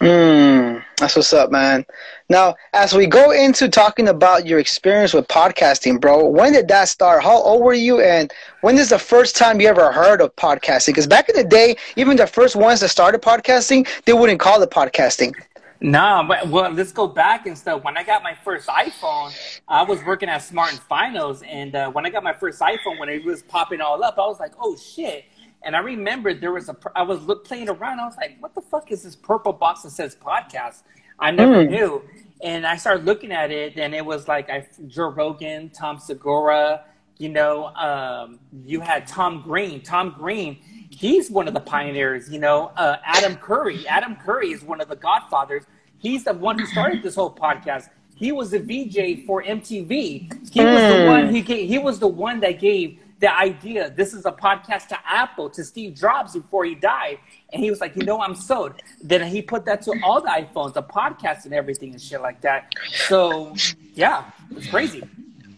Mm, that's what's up, man. Now, as we go into talking about your experience with podcasting, bro, when did that start? How old were you? And when is the first time you ever heard of podcasting? Because back in the day, even the first ones that started podcasting, they wouldn't call it podcasting. No, but well, let's go back and stuff. When I got my first iPhone, I was working at Smart and Finals, and uh, when I got my first iPhone, when it was popping all up, I was like, "Oh shit!" And I remember there was a, I was look, playing around. I was like, what the fuck is this purple box that says podcast? I never mm. knew. And I started looking at it, and it was like I, Joe Rogan, Tom Segura, you know, um, you had Tom Green. Tom Green, he's one of the pioneers, you know. Uh, Adam Curry. Adam Curry is one of the godfathers. He's the one who started this whole podcast. He was a VJ for MTV. He mm. was the hmm. one he gave, he was the one that gave the idea. This is a podcast to Apple, to Steve Jobs before he died. And he was like, you know, I'm sold. Then he put that to all the iPhones, the podcast and everything and shit like that. So yeah, it's crazy.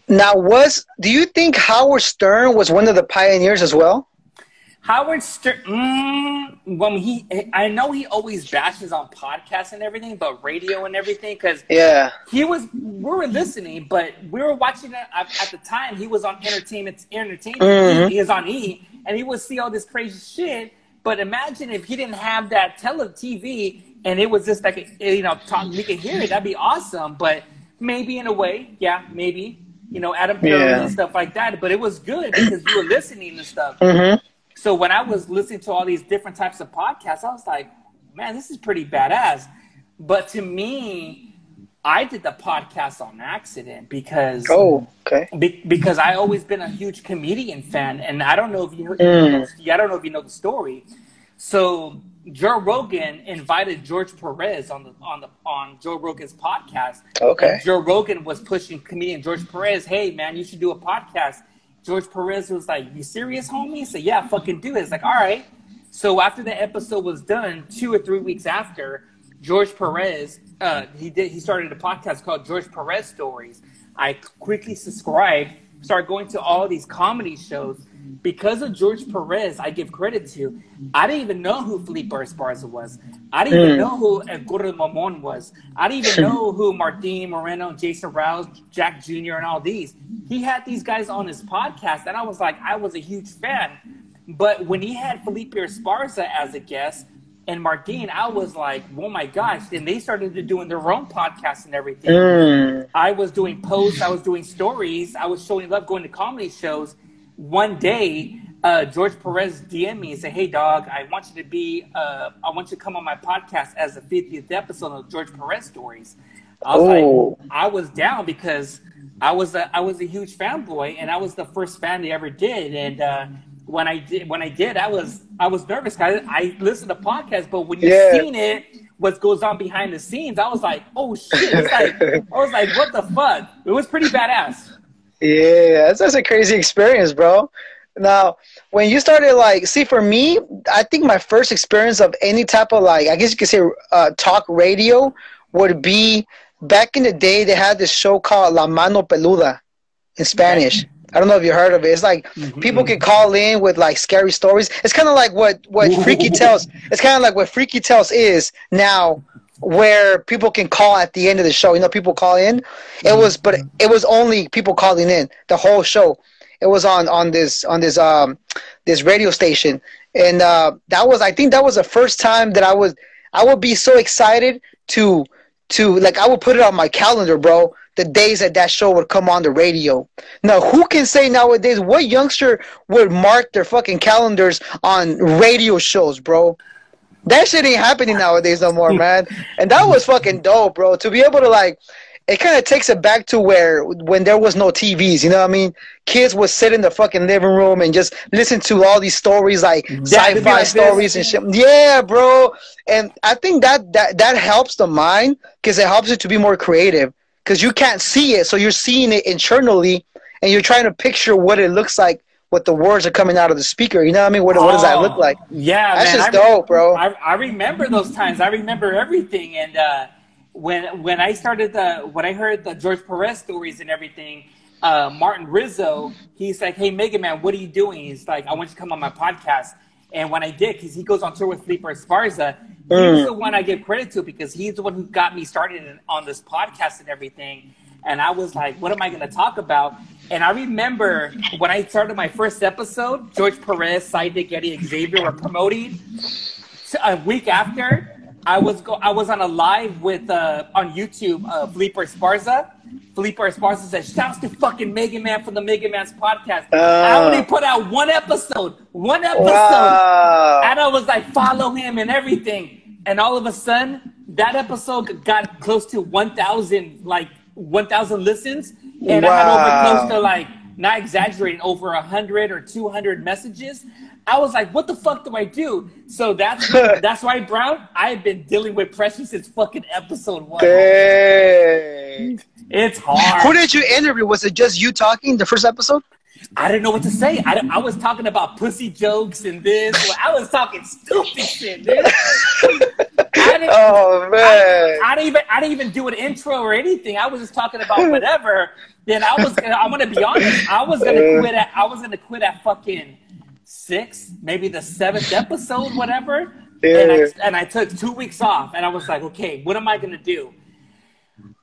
Now, was do you think Howard Stern was one of the pioneers as well? Howard Stern, mm, when he, I know he always bashes on podcasts and everything, but radio and everything, because yeah, he was. We were listening, but we were watching it at the time. He was on entertainment, entertainment. Mm-hmm. He, he was on E, and he would see all this crazy shit. But imagine if he didn't have that tele TV, and it was just like a, you know, talk, we could hear it. That'd be awesome. But maybe in a way, yeah, maybe you know, Adam Perry yeah. and stuff like that. But it was good because you were listening and stuff. Mm-hmm. So when I was listening to all these different types of podcasts, I was like, man, this is pretty badass. But to me, I did the podcast on accident because oh okay be, because I always been a huge comedian fan, and I don't know if you mm. I don't know if you know the story. So Joe Rogan invited George Perez on the on the on Joe Rogan's podcast. Okay. Joe Rogan was pushing comedian George Perez, hey man, you should do a podcast. George Perez was like, "You serious, homie?" He said, "Yeah, fucking do it." It's like, all right. So after the episode was done, two or three weeks after, George Perez, uh, he did he started a podcast called George Perez Stories. I quickly subscribed, started going to all these comedy shows because of George Perez, I give credit to. I didn't even know who Felipe Esparza was. I didn't mm. even know who El Gordo Mamon was. I didn't even know who Martin Moreno, Jason Rouse, Jack Jr., and all these. He had these guys on his podcast, and I was like, I was a huge fan. But when he had Felipe Esparza as a guest and Martin, I was like, oh my gosh. And they started to doing their own podcast and everything. Mm. I was doing posts, I was doing stories, I was showing love, going to comedy shows one day, uh, George Perez DM me and say, "Hey, dog, I want you to be, uh, I want you to come on my podcast as the 50th episode of George Perez stories." I was oh. like, I was down because I was a, I was a huge fanboy, and I was the first fan they ever did. And uh, when I did, when I did, I was I was nervous. I, I listened to podcasts, but when you yeah. seen it, what goes on behind the scenes, I was like, oh shit! It's like I was like, what the fuck? It was pretty badass. Yeah, that's, that's a crazy experience, bro. Now, when you started, like, see, for me, I think my first experience of any type of, like, I guess you could say uh, talk radio would be back in the day, they had this show called La Mano Peluda in Spanish. I don't know if you heard of it. It's like mm-hmm. people can call in with like scary stories. It's kind of like what what Freaky Tales. It's kind of like what Freaky Tales is now where people can call at the end of the show. You know, people call in. It mm-hmm. was, but it was only people calling in the whole show. It was on on this on this um this radio station, and uh, that was I think that was the first time that I was I would be so excited to to like I would put it on my calendar, bro. The days that that show would come on the radio. Now, who can say nowadays what youngster would mark their fucking calendars on radio shows, bro? That shit ain't happening nowadays no more, man. And that was fucking dope, bro. To be able to like, it kind of takes it back to where when there was no TVs. You know what I mean? Kids would sit in the fucking living room and just listen to all these stories, like sci-fi like stories this. and shit. Yeah, bro. And I think that that that helps the mind because it helps it to be more creative. Because you can't see it, so you're seeing it internally, and you're trying to picture what it looks like what the words are coming out of the speaker. You know what I mean? What, oh, what does that look like? Yeah, that's man, just I dope, bro. I, I remember those times. I remember everything. And uh, when when I started the when I heard the George Perez stories and everything, uh, Martin Rizzo, he's like, "Hey, Mega Man, what are you doing?" He's like, "I want you to come on my podcast." And when I did, because he goes on tour with Felipe Esparza, mm. he's the one I give credit to because he's the one who got me started on this podcast and everything and I was like, what am I going to talk about? And I remember when I started my first episode, George Perez, Sidekick, Eddie Xavier were promoting. A week after, I was go- I was on a live with uh, on YouTube, uh, Felipe Esparza. Felipe Esparza said, "Shouts to fucking Mega Man from the Mega Man's podcast." Uh, I only put out one episode, one episode, wow. and I was like, follow him and everything. And all of a sudden, that episode got close to one thousand like 1,000 listens, and wow. I had over close to like, not exaggerating, over 100 or 200 messages. I was like, what the fuck do I do? So that's that's why, Brown, I've been dealing with pressure since fucking episode one. Dang. It's hard. Who did you interview? Was it just you talking the first episode? I didn't know what to say. I, I was talking about pussy jokes and this. I was talking stupid shit, dude. oh man! I, I, didn't even I didn't even do an intro or anything. I was just talking about whatever. then I was gonna, I'm gonna be honest. I was gonna quit at I was gonna quit at fucking six, maybe the seventh episode, whatever. Yeah. And I and I took two weeks off, and I was like, okay, what am I gonna do?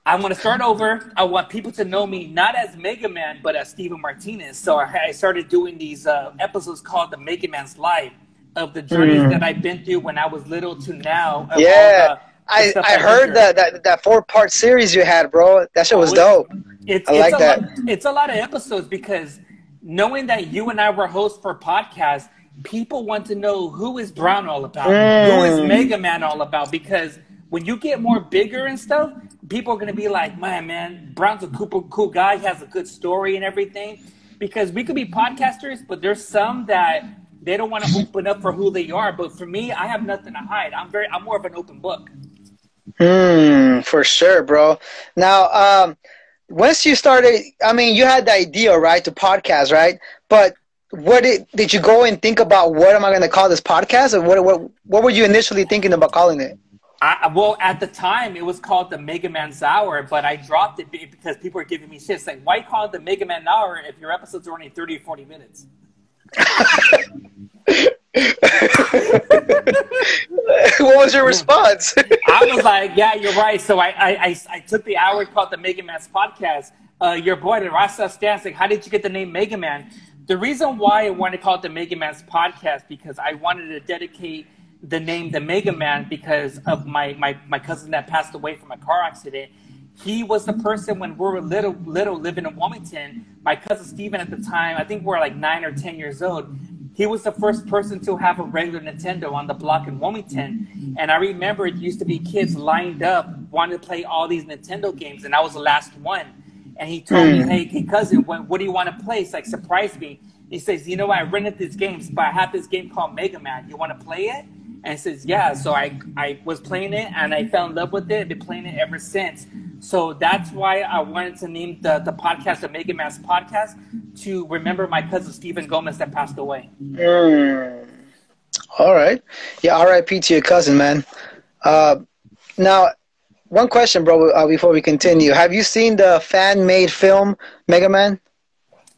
I want to start over. I want people to know me not as Mega Man, but as Steven Martinez. So I, I started doing these uh, episodes called the Mega Man's Life of the journeys mm. that I've been through when I was little to now. Yeah. I, I heard that, that that four part series you had, bro. That shit was oh, dope. It's, I like that. Lot, it's a lot of episodes because knowing that you and I were hosts for podcasts, people want to know who is Brown all about, mm. who is. Mega Man all about, because when you get more bigger and stuff, people are gonna be like, man, man, Brown's a cool, cool guy. He has a good story and everything. Because we could be podcasters, but there's some that they don't want to open up for who they are. But for me, I have nothing to hide. I'm very, I'm more of an open book. Hmm, for sure, bro. Now, um, once you started, I mean, you had the idea, right, to podcast, right? But what did did you go and think about? What am I going to call this podcast, or what what what were you initially thinking about calling it? I, well, at the time, it was called the Mega Man Hour, but I dropped it because people were giving me shit. It's like, why call it the Mega Man Hour if your episodes are only 30 or 40 minutes? what was your response? I was like, yeah, you're right. So I, I, I, I took the hour called the Mega Man's podcast. Uh, your boy, the Rasta stands like, how did you get the name Mega Man? The reason why I wanted to call it the Mega Man's podcast because I wanted to dedicate – the name the Mega Man because of my, my, my cousin that passed away from a car accident. He was the person when we were little little living in Wilmington. My cousin Steven at the time, I think we are like nine or ten years old. He was the first person to have a regular Nintendo on the block in Wilmington. And I remember it used to be kids lined up wanting to play all these Nintendo games, and I was the last one. And he told mm. me, hmm. "Hey, hey, cousin, what, what do you want to play?" It's like surprise me. He says, "You know, I rented these games, but I have this game called Mega Man. You want to play it?" And says, yeah. So I, I was playing it and I fell in love with it. I've been playing it ever since. So that's why I wanted to name the, the podcast the Mega Man's Podcast to remember my cousin Stephen Gomez that passed away. Mm. All right. Yeah, RIP to your cousin, man. Uh, now, one question, bro, uh, before we continue. Have you seen the fan made film Mega Man?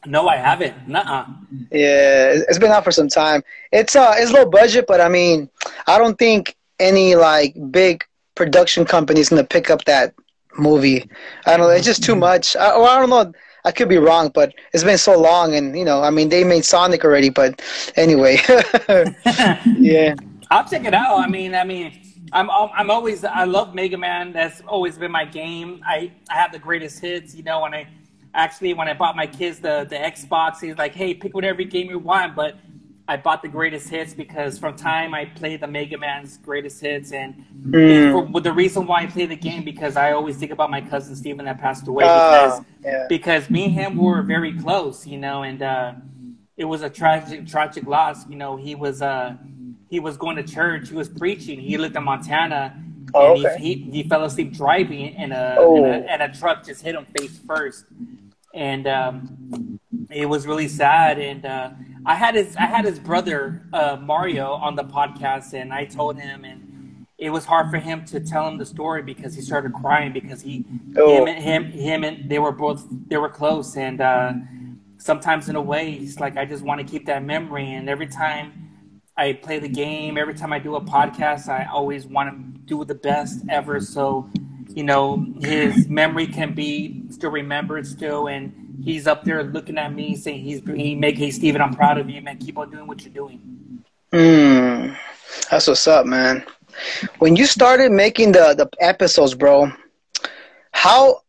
No, I haven't. Nuh-uh. Yeah, it's been out for some time. It's uh, it's low budget, but I mean, I don't think any like big production company is gonna pick up that movie. I don't know. It's just too much. I, well, I don't know. I could be wrong, but it's been so long, and you know, I mean, they made Sonic already, but anyway, yeah. I'll check it out. I mean, I mean, I'm I'm always I love Mega Man. That's always been my game. I I have the greatest hits. You know, when I actually when I bought my kids the the Xbox, he's like, "Hey, pick whatever game you want." But I bought the greatest hits because from time I played the Mega Man's greatest hits, and mm. for, the reason why I play the game because I always think about my cousin Steven that passed away because oh, yeah. because me and him were very close, you know, and uh, it was a tragic tragic loss. You know, he was uh, he was going to church, he was preaching, he lived in Montana. Oh, and okay. he, he, he fell asleep driving, and a, oh. and a and a truck just hit him face first and um, it was really sad. And uh, I had his I had his brother uh, Mario on the podcast, and I told him, and it was hard for him to tell him the story because he started crying because he oh. him and him him and they were both they were close, and uh, sometimes in a way, it's like I just want to keep that memory, and every time. I play the game. Every time I do a podcast, I always want to do the best ever. So you know, his memory can be still remembered still, and he's up there looking at me saying he's he make hey Steven, I'm proud of you, man. Keep on doing what you're doing. Mm, that's what's up, man. When you started making the the episodes, bro, how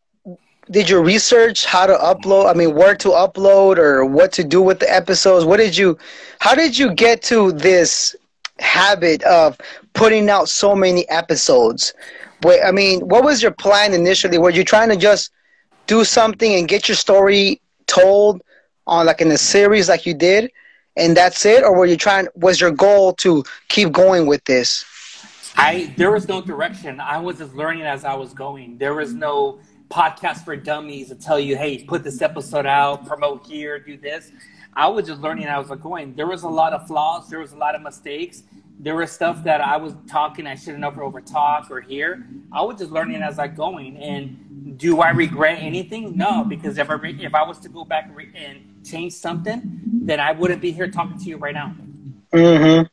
did you research how to upload? I mean, where to upload or what to do with the episodes? What did you? How did you get to this habit of putting out so many episodes? Wait, I mean, what was your plan initially? Were you trying to just do something and get your story told on like in a series like you did, and that's it, or were you trying? Was your goal to keep going with this? I there was no direction. I was just learning as I was going. There was no podcast for dummies to tell you, hey, put this episode out, promote here, do this. I was just learning as I was going. There was a lot of flaws, there was a lot of mistakes. There was stuff that I was talking I should have never over talk or hear. I was just learning as I going. And do I regret anything? No, because if I re- if I was to go back and change something, then I wouldn't be here talking to you right now. Mm-hmm.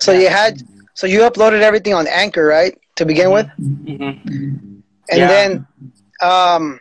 So yeah. you had so you uploaded everything on Anchor, right, to begin with, mm-hmm. and yeah. then, um,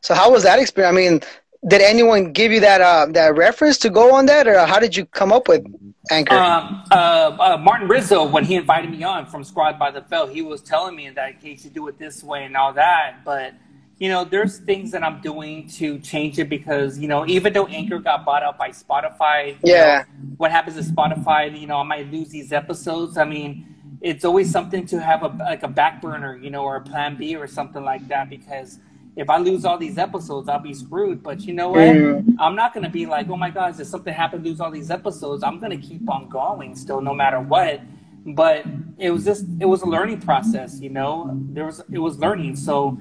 so how was that experience? I mean, did anyone give you that uh, that reference to go on that, or how did you come up with Anchor? Um, uh, uh, Martin Rizzo, when he invited me on from Squad by the Fell, he was telling me that he should do it this way and all that. But you know, there's things that I'm doing to change it because you know, even though Anchor got bought out by Spotify, yeah, know, what happens to Spotify? You know, I might lose these episodes. I mean. It's always something to have a like a back burner, you know, or a plan B or something like that because if I lose all these episodes, I'll be screwed. But you know what? Mm. I'm not gonna be like, oh my God, if something happened, lose all these episodes. I'm gonna keep on going still, no matter what. But it was just, it was a learning process, you know. There was, it was learning. So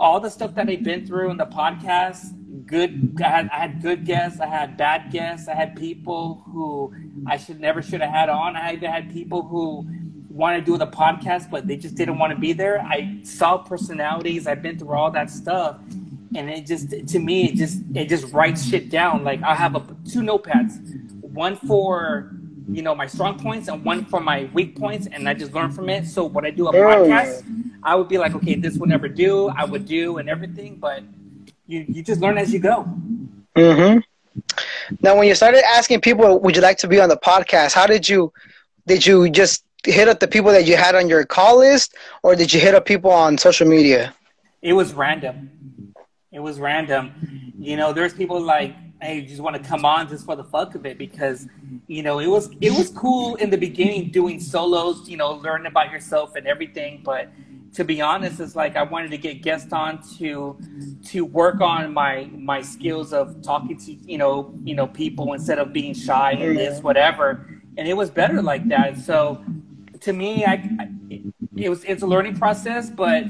all the stuff that I've been through in the podcast, good. I had, I had good guests. I had bad guests. I had people who I should never should have had on. I even had people who want to do the podcast, but they just didn't want to be there. I saw personalities. I've been through all that stuff, and it just to me it just it just writes shit down. Like I have a two notepads, one for you know my strong points and one for my weak points, and I just learn from it. So when I do a podcast, I would be like, okay, this would never do. I would do and everything, but you you just learn as you go. Mm-hmm. Now, when you started asking people, would you like to be on the podcast? How did you did you just hit up the people that you had on your call list, or did you hit up people on social media? It was random. It was random. You know, there's people like, hey, you just want to come on just for the fuck of it because, you know, it was it was cool in the beginning doing solos, you know, learning about yourself and everything, but to be honest, it's like I wanted to get guests on to to work on my my skills of talking to you know you know people instead of being shy and this whatever, and it was better like that. So to me, I, I, it was it's a learning process, but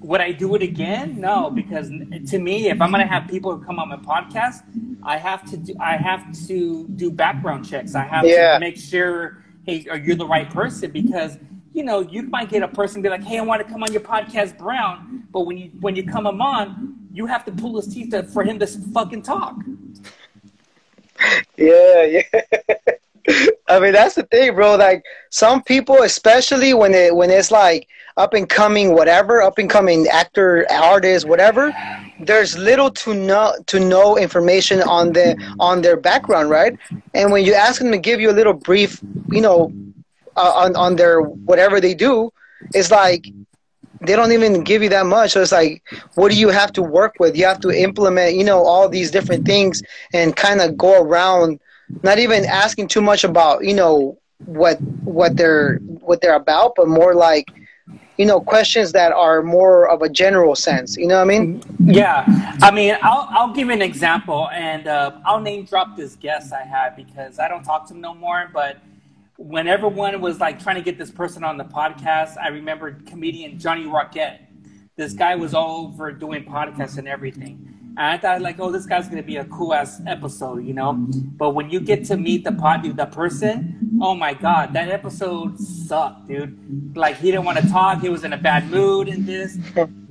would I do it again? No, because to me, if I'm gonna have people who come on my podcast, I have to do I have to do background checks. I have yeah. to make sure, hey, are you the right person? Because you know, you might get a person be like, hey, I want to come on your podcast, Brown, but when you when you come him on, you have to pull his teeth to, for him to fucking talk. Yeah, yeah. I mean, that's the thing, bro. Like some people, especially when it when it's like up and coming, whatever, up and coming actor, artist, whatever. There's little to no to no information on the on their background, right? And when you ask them to give you a little brief, you know, uh, on on their whatever they do, it's like they don't even give you that much. So it's like, what do you have to work with? You have to implement, you know, all these different things and kind of go around not even asking too much about you know what what they're what they're about, but more like you know questions that are more of a general sense. You know what I mean? Yeah, I mean I'll I'll give an example, and uh, I'll name drop this guest I had because I don't talk to him no more, but. When everyone was like trying to get this person on the podcast, I remember comedian Johnny Rocket. This guy was all over doing podcasts and everything and I thought like, oh, this guy's gonna be a cool ass episode, you know. But when you get to meet the pod, the person, oh my god, that episode sucked, dude. Like he didn't want to talk. He was in a bad mood and this.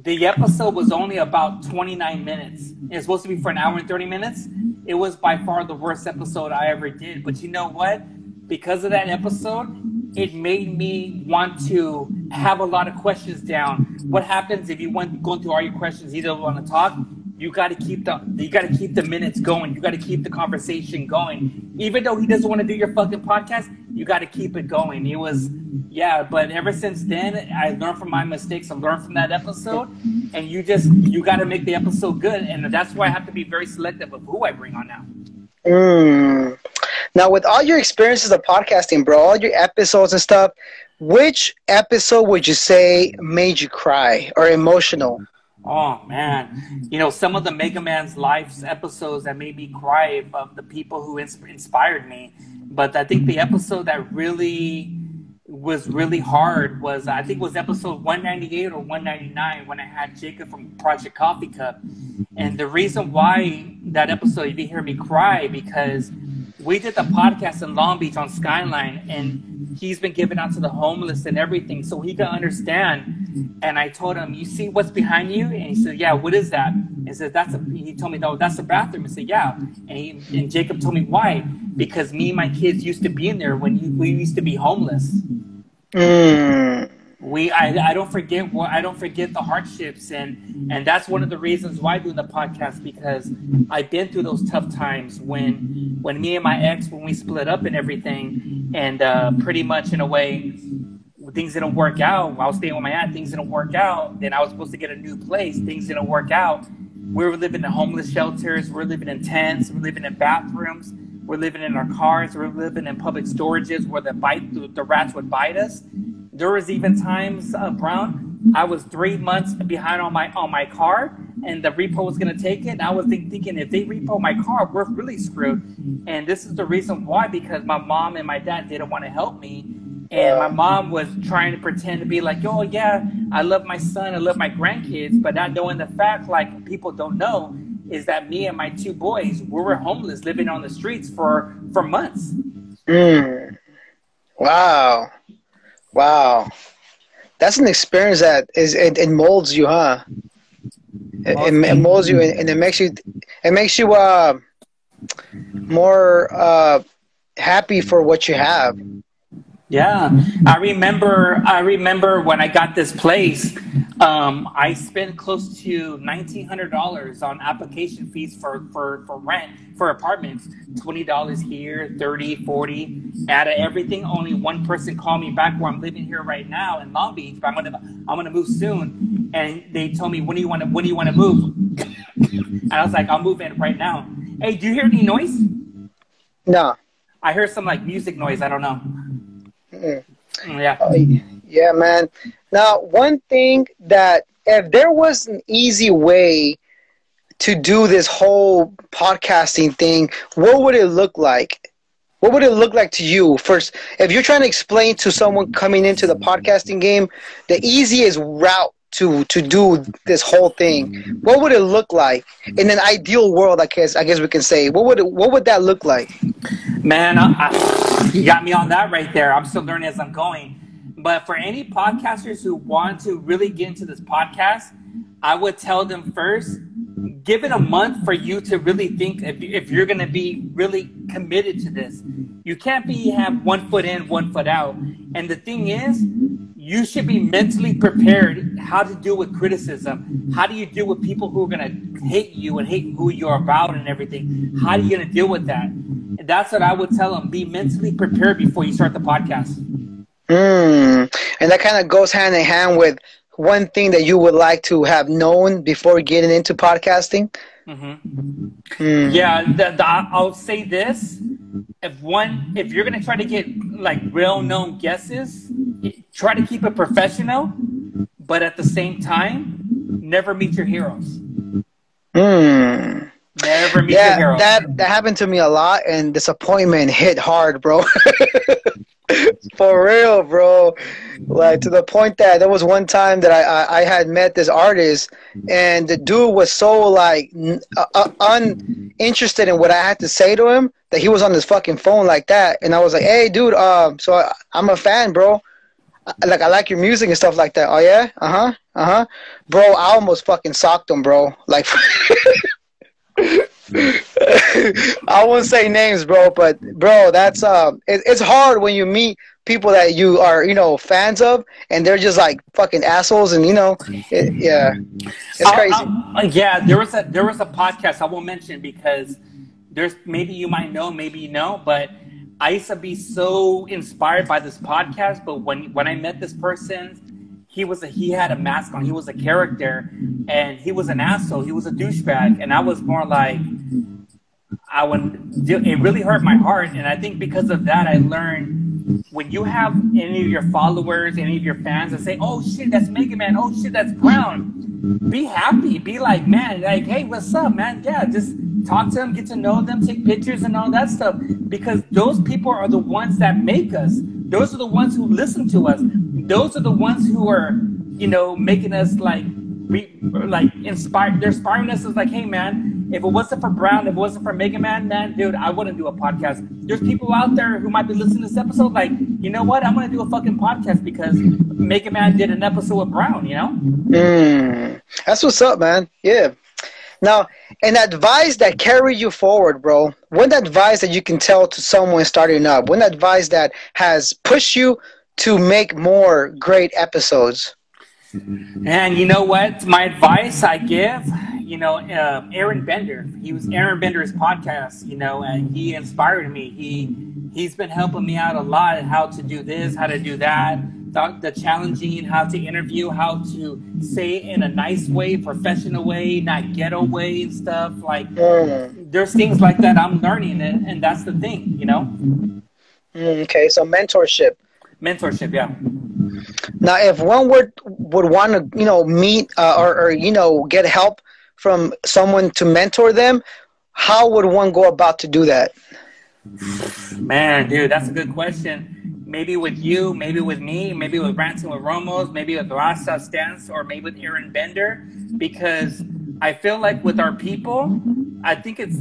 The episode was only about 29 minutes. It's supposed to be for an hour and 30 minutes. It was by far the worst episode I ever did. But you know what? Because of that episode, it made me want to have a lot of questions down. What happens if you went going through all your questions, He doesn't want to talk? You got to keep the you got to keep the minutes going. You got to keep the conversation going. Even though he doesn't want to do your fucking podcast, you got to keep it going. He was yeah, but ever since then, I learned from my mistakes. I learned from that episode, and you just you got to make the episode good, and that's why I have to be very selective of who I bring on now. Mm. Now, with all your experiences of podcasting, bro, all your episodes and stuff, which episode would you say made you cry or emotional? Oh man, you know some of the Mega Man's Lives episodes that made me cry of the people who inspired me. But I think the episode that really was really hard was I think was episode 198 or 199 when I had Jacob from Project Coffee Cup. And the reason why that episode you didn't hear me cry because we did the podcast in Long Beach on Skyline and he's been giving out to the homeless and everything so he can understand. And I told him, You see what's behind you? And he said, Yeah, what is that? He said, That's a he told me, No, that's the bathroom. I said, Yeah. And he and Jacob told me why. Because me and my kids used to be in there when we used to be homeless. Mm. We I, I don't forget what I don't forget the hardships and and that's one of the reasons why I do the podcast because I've been through those tough times when when me and my ex when we split up and everything and uh, pretty much in a way things didn't work out. I was staying with my aunt, things didn't work out. Then I was supposed to get a new place, things didn't work out. We were living in homeless shelters, we're living in tents, we're living in bathrooms, we're living in our cars, we're living in public storages where the bite the, the rats would bite us. There was even times, uh, Brown, I was three months behind on my on my car, and the repo was gonna take it. And I was think, thinking if they repo my car, we're really screwed. And this is the reason why, because my mom and my dad didn't want to help me, and my mom was trying to pretend to be like, oh yeah, I love my son, I love my grandkids, but not knowing the fact, like people don't know, is that me and my two boys, we were homeless, living on the streets for for months. Mm. Wow. Wow. That's an experience that is it, it molds you, huh? It, it, it molds you and, and it makes you it makes you uh more uh happy for what you have. Yeah, I remember. I remember when I got this place. Um, I spent close to nineteen hundred dollars on application fees for, for, for rent for apartments. Twenty dollars here, 30 40 Out of everything, only one person called me back where I'm living here right now in Long Beach. But I'm gonna I'm gonna move soon, and they told me when do you want to when do you want to move? and I was like, I'll move in right now. Hey, do you hear any noise? No. I heard some like music noise. I don't know. Mm. Yeah. Yeah, man. Now, one thing that if there was an easy way to do this whole podcasting thing, what would it look like? What would it look like to you? First, if you're trying to explain to someone coming into the podcasting game the easiest route to to do this whole thing, what would it look like in an ideal world? I guess I guess we can say. What would it, what would that look like? Man, I, I, you got me on that right there. I'm still learning as I'm going. But for any podcasters who want to really get into this podcast, I would tell them first, give it a month for you to really think if, if you're going to be really committed to this. You can't be have one foot in, one foot out. And the thing is, you should be mentally prepared how to deal with criticism. How do you deal with people who are going to hate you and hate who you're about and everything? How are you going to deal with that? And that's what I would tell them. Be mentally prepared before you start the podcast. Mm. And that kind of goes hand in hand with one thing that you would like to have known before getting into podcasting. Mm-hmm. Mm. Yeah, the, the, I'll say this: if one, if you're gonna try to get like real known guesses, try to keep it professional, but at the same time, never meet your heroes. Mm. Never meet yeah, your heroes. that that happened to me a lot, and disappointment hit hard, bro. For real, bro. Like to the point that there was one time that I, I, I had met this artist, and the dude was so like uh, uh, uninterested in what I had to say to him that he was on his fucking phone like that, and I was like, "Hey, dude, um, so I, I'm a fan, bro. Like I like your music and stuff like that. Oh yeah, uh huh, uh huh, bro. I almost fucking socked him, bro. Like." I won't say names, bro, but bro, that's um, it, it's hard when you meet people that you are, you know, fans of, and they're just like fucking assholes, and you know, it, yeah, it's crazy. Uh, uh, yeah, there was a there was a podcast I won't mention because there's maybe you might know, maybe you know, but I used to be so inspired by this podcast, but when when I met this person he was a, he had a mask on. He was a character, and he was an asshole. He was a douchebag, and I was more like, I would. It really hurt my heart, and I think because of that, I learned when you have any of your followers, any of your fans that say, "Oh shit, that's Mega Man," "Oh shit, that's Brown," be happy. Be like, man, like, hey, what's up, man? Yeah, just talk to them, get to know them, take pictures, and all that stuff. Because those people are the ones that make us those are the ones who listen to us. Those are the ones who are, you know, making us like, re, like inspired. They're inspiring us as like, hey man, if it wasn't for Brown, if it wasn't for Mega Man, man, dude, I wouldn't do a podcast. There's people out there who might be listening to this episode, like, you know what, I'm gonna do a fucking podcast because Mega Man did an episode with Brown. You know? Mm, that's what's up, man. Yeah. Now, an advice that carry you forward, bro. One advice that you can tell to someone starting up. One advice that has pushed you to make more great episodes. And you know what? My advice I give, you know, uh, Aaron Bender. He was Aaron Bender's podcast, you know, and he inspired me. He he's been helping me out a lot how to do this, how to do that the, the challenging, how to interview, how to say it in a nice way, professional way, not ghetto way and stuff. Like mm. there's things like that I'm learning, and, and that's the thing, you know. Mm, okay, so mentorship. Mentorship, yeah. Now, if one would would want to, you know, meet uh, or, or you know get help from someone to mentor them, how would one go about to do that? Man, dude, that's a good question maybe with you, maybe with me, maybe with Ranting with Ramos, maybe with Rasa Stance, or maybe with Aaron Bender, because I feel like with our people, I think it's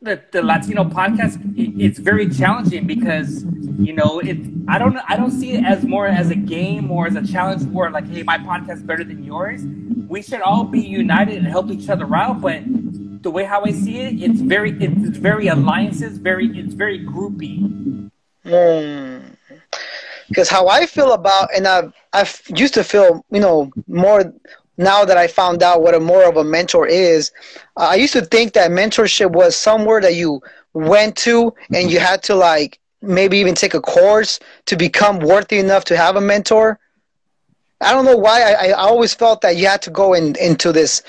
the, the Latino podcast. It, it's very challenging because you know it. I don't I don't see it as more as a game or as a challenge where like, hey, my podcast is better than yours. We should all be united and help each other out, but the way how I see it, it's very it's very alliances, very it's very groupy. Mm because how I feel about and I I used to feel you know more now that I found out what a more of a mentor is. I used to think that mentorship was somewhere that you went to and you had to like maybe even take a course to become worthy enough to have a mentor. I don't know why I, I always felt that you had to go in, into this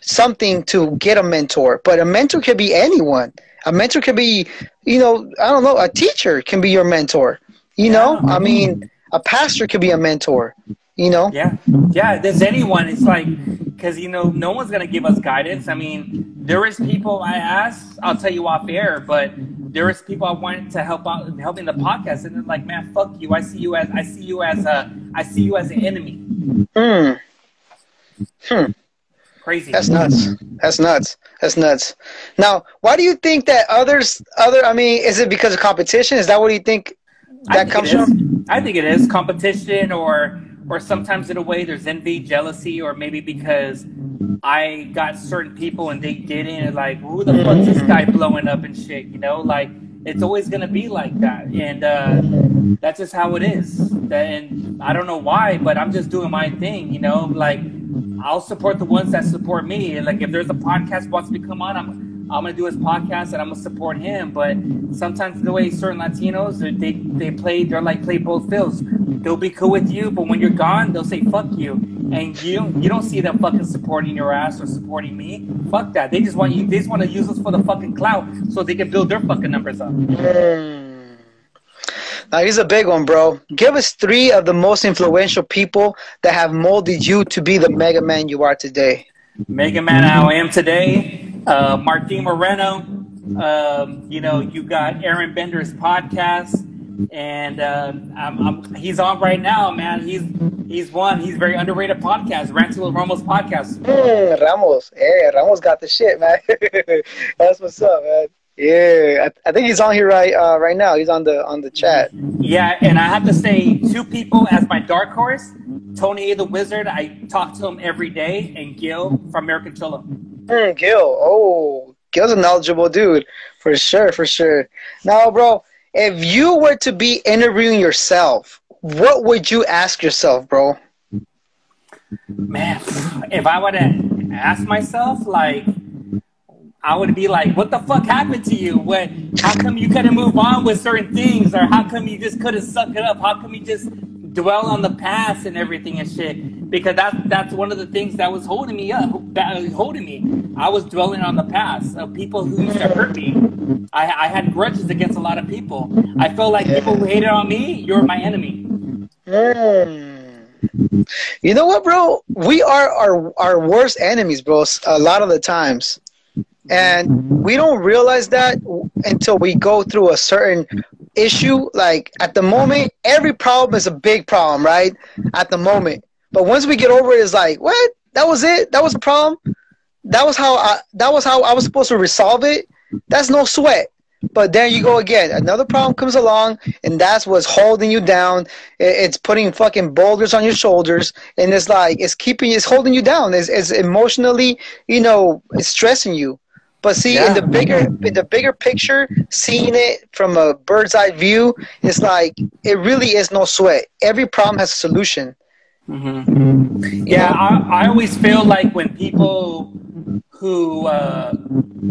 something to get a mentor, but a mentor can be anyone. A mentor can be, you know, I don't know, a teacher can be your mentor. You know, I mean, a pastor could be a mentor. You know. Yeah, yeah. There's anyone. It's like because you know no one's gonna give us guidance. I mean, there is people I ask. I'll tell you off air, but there is people I wanted to help out, helping the podcast, and they're like, "Man, fuck you. I see you as I see you as a I see you as an enemy." Hmm. Hmm. Crazy. That's nuts. That's nuts. That's nuts. Now, why do you think that others, other? I mean, is it because of competition? Is that what you think that comes from? I think it is competition, or or sometimes in a way there's envy, jealousy, or maybe because I got certain people and they didn't, and like who the fuck is this guy blowing up and shit, you know? Like it's always gonna be like that, and uh, that's just how it is. And I don't know why, but I'm just doing my thing, you know. Like I'll support the ones that support me. And like if there's a podcast wants me to come on, I'm I'm gonna do his podcast and I'm gonna support him. But sometimes the way certain Latinos they they play, they're like play both fields. They'll be cool with you, but when you're gone, they'll say fuck you, and you you don't see them fucking supporting your ass or supporting me. Fuck that. They just want you. They just want to use us for the fucking clout so they can build their fucking numbers up. Mm. Now here's a big one, bro. Give us three of the most influential people that have molded you to be the mega man you are today. Mega man I am today uh, Martin Moreno. Um, you know, you got Aaron Bender's podcast, and uh, I'm, I'm, he's on right now, man. He's he's one. He's very underrated podcast, with Ramos podcast. Mm, Ramos, yeah, Ramos got the shit, man. That's what's up, man. Yeah, I, I, think he's on here right uh, right now. He's on the on the chat. Yeah, and I have to say, two people as my dark horse: Tony the Wizard. I talk to him every day, and Gil from American Cholo. Mm, Gil. Oh, Gil's a knowledgeable dude for sure, for sure. Now, bro, if you were to be interviewing yourself, what would you ask yourself, bro? Man, if I were to ask myself, like, I would be like, "What the fuck happened to you? What? How come you couldn't move on with certain things, or how come you just couldn't suck it up? How come you just dwell on the past and everything and shit because that's that's one of the things that was holding me up, that was holding me. I was dwelling on the past of people who used to hurt me. I, I had grudges against a lot of people. I felt like people who hated on me, you're my enemy. Mm. You know what, bro? We are our our worst enemies, bro. A lot of the times. And we don't realize that until we go through a certain issue, like at the moment, every problem is a big problem, right? At the moment. But once we get over it, it's like, what? That was it? That was a problem? That was how I that was how I was supposed to resolve it? That's no sweat. But there you go again. Another problem comes along, and that's what's holding you down. It's putting fucking boulders on your shoulders, and it's like it's keeping, it's holding you down. It's, it's emotionally, you know, it's stressing you. But see, yeah. in the bigger in the bigger picture, seeing it from a bird's eye view, it's like it really is no sweat. Every problem has a solution. Mm-hmm. Yeah, I, I always feel like when people who uh,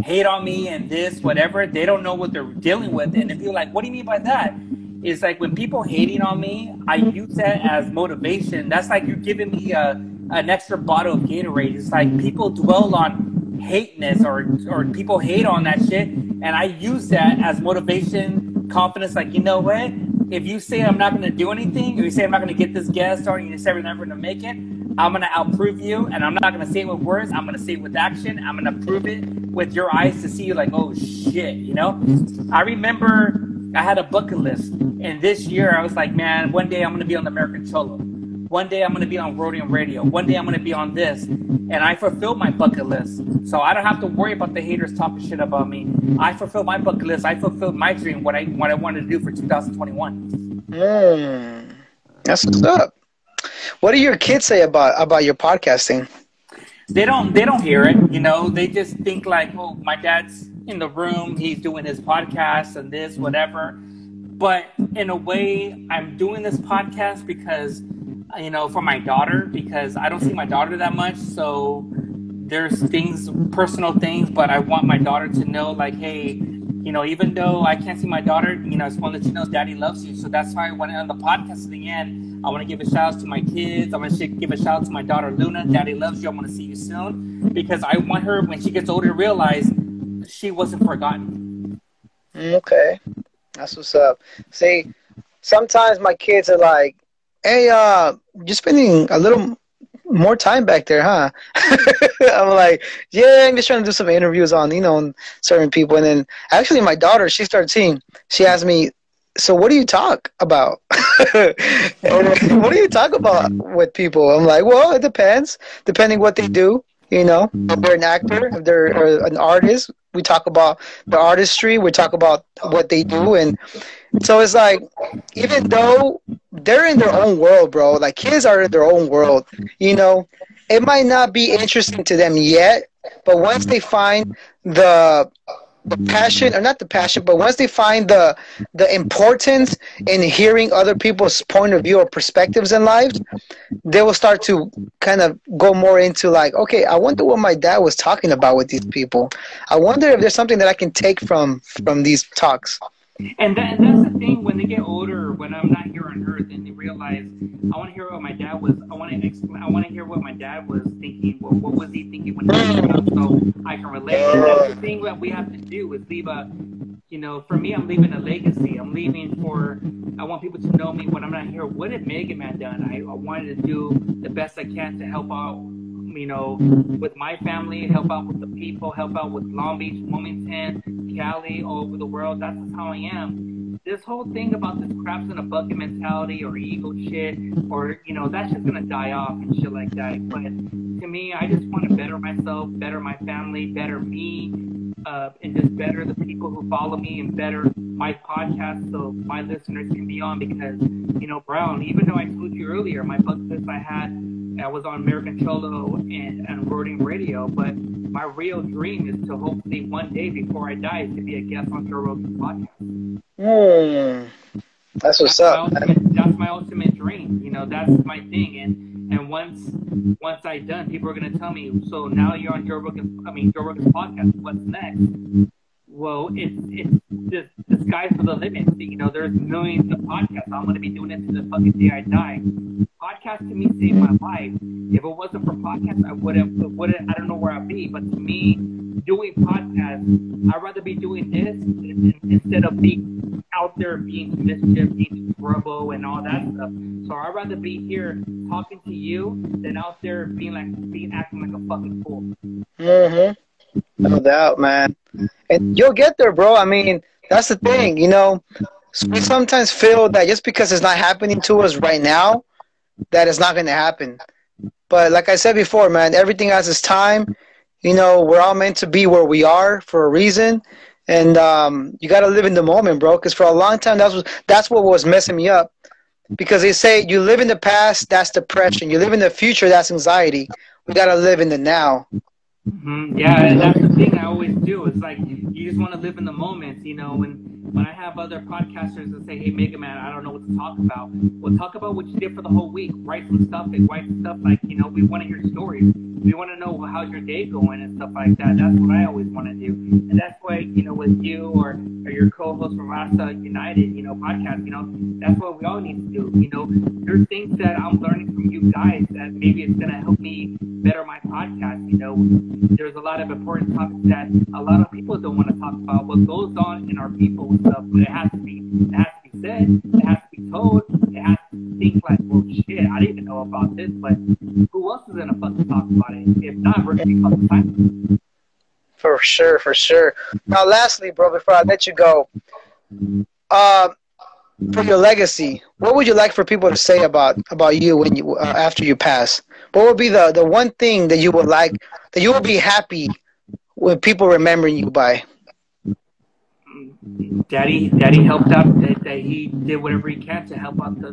hate on me and this, whatever, they don't know what they're dealing with. And if you're like, what do you mean by that? It's like when people hating on me, I use that as motivation. That's like you're giving me a, an extra bottle of Gatorade. It's like people dwell on hateness or or people hate on that shit, and I use that as motivation, confidence. Like you know what? If you say I'm not going to do anything, or you say I'm not going to get this guest and you say I'm never going to make it, I'm going to outprove you, and I'm not going to say it with words. I'm going to say it with action. I'm going to prove it with your eyes to see you like, oh shit, you know. I remember I had a bucket list, and this year I was like, man, one day I'm going to be on the American Cholo. One day I'm going to be on Roadium Radio. One day I'm going to be on this. And I fulfilled my bucket list. So I don't have to worry about the haters talking shit about me. I fulfilled my bucket list. I fulfilled my dream, what I what I wanted to do for 2021. Mm, that's what's up. What do your kids say about about your podcasting? They don't they don't hear it, you know. They just think like, "Oh, my dad's in the room, he's doing his podcast and this whatever." But in a way, I'm doing this podcast because you know, for my daughter because I don't see my daughter that much. So there's things, personal things, but I want my daughter to know, like, hey, you know, even though I can't see my daughter, you know, I just want to let you know Daddy loves you. So that's why when on the podcast at the end, I want to give a shout out to my kids. I want to give a shout out to my daughter Luna. Daddy loves you. I want to see you soon because I want her when she gets older to realize she wasn't forgotten. Okay, that's what's up. See, sometimes my kids are like, hey, uh, you're spending a little more time back there, huh? I'm like, yeah, I'm just trying to do some interviews on, you know, certain people. And then actually my daughter, she started seeing, she asked me, so what do you talk about? what do you talk about with people? I'm like, well, it depends, depending what they do. You know, if they're an actor, if they're an artist, we talk about the artistry. We talk about what they do, and so it's like, even though they're in their own world, bro, like kids are in their own world. You know, it might not be interesting to them yet, but once they find the the passion or not the passion but once they find the the importance in hearing other people's point of view or perspectives in life they will start to kind of go more into like okay i wonder what my dad was talking about with these people i wonder if there's something that i can take from from these talks and, that, and that's the thing when they get older, when I'm not here on Earth, and they realize I want to hear what my dad was. I want to explain. I want to hear what my dad was thinking. What, what was he thinking when he was young, so I can relate. And that's the thing that we have to do is leave a. You know, for me, I'm leaving a legacy. I'm leaving for. I want people to know me when I'm not here. What did Mega Man done? I, I wanted to do the best I can to help out you know, with my family, help out with the people, help out with Long Beach, Wilmington, Cali, all over the world. That's just how I am. This whole thing about this craps in a bucket mentality or ego shit, or you know, that's just gonna die off and shit like that. But to me, I just want to better myself, better my family, better me, uh, and just better the people who follow me and better my podcast so my listeners can be on because, you know, Brown, even though I told you earlier, my bucket list I had, I was on American Cholo and, and Roadium Radio, but my real dream is to hopefully one day before I die to be a guest on Joe Rogan's podcast. Mm, that's what's that's up. My ultimate, that's my ultimate dream. You know, that's my thing. And and once once I done, people are gonna tell me, so now you're on Joe Rogan's I mean Joe Rogan's podcast, what's next? Well, it's it's the, the sky's the limit. You know, there's millions of podcasts. I'm gonna be doing it to the fucking day I die. Podcast to me saved my life. If it wasn't for podcasts, I would have wouldn't I don't know where I'd be. But to me, doing podcasts, I'd rather be doing this instead of being out there being mischief, being trouble, and all that stuff. So I'd rather be here talking to you than out there being like being acting like a fucking fool. Mhm. No mm-hmm. doubt, man. And mm-hmm. you'll get there, bro. I mean, that's the thing, you know. We mm-hmm. sometimes feel that just because it's not happening to us right now, that it's not going to happen. But like I said before, man, everything has its time. You know, we're all meant to be where we are for a reason, and um, you got to live in the moment, bro. Because for a long time, that's what that's what was messing me up. Because they say you live in the past, that's depression. You live in the future, that's anxiety. We got to live in the now. Mm-hmm. Yeah, and that's the thing I always do. It's like you just want to live in the moment, you know. When when I have other podcasters that say, "Hey, Mega Man, I don't know what to talk about," well, talk about what you did for the whole week. Write some stuff. And write stuff like you know, we want to hear stories. We want to know how's your day going and stuff like that. That's what I always want to do, and that's why you know, with you or or your co-host from Rasta United, you know, podcast, you know, that's what we all need to do. You know, there's things that I'm learning from you guys that maybe it's gonna help me better my podcast. You know, there's a lot of important topics that a lot of people don't want to talk about. What goes on in our people stuff, but it has to be, it has to be said. It has to be told. It has to think like, well, shit, I didn't even know about this, but who else is gonna fucking talk about it? If not, we're gonna be fucking silent. For sure, for sure. Now, lastly, bro, before I let you go, uh, for your legacy, what would you like for people to say about about you when you uh, after you pass? What would be the the one thing that you would like that you would be happy with people remembering you by? Daddy, Daddy helped out. That, that he did whatever he can to help out the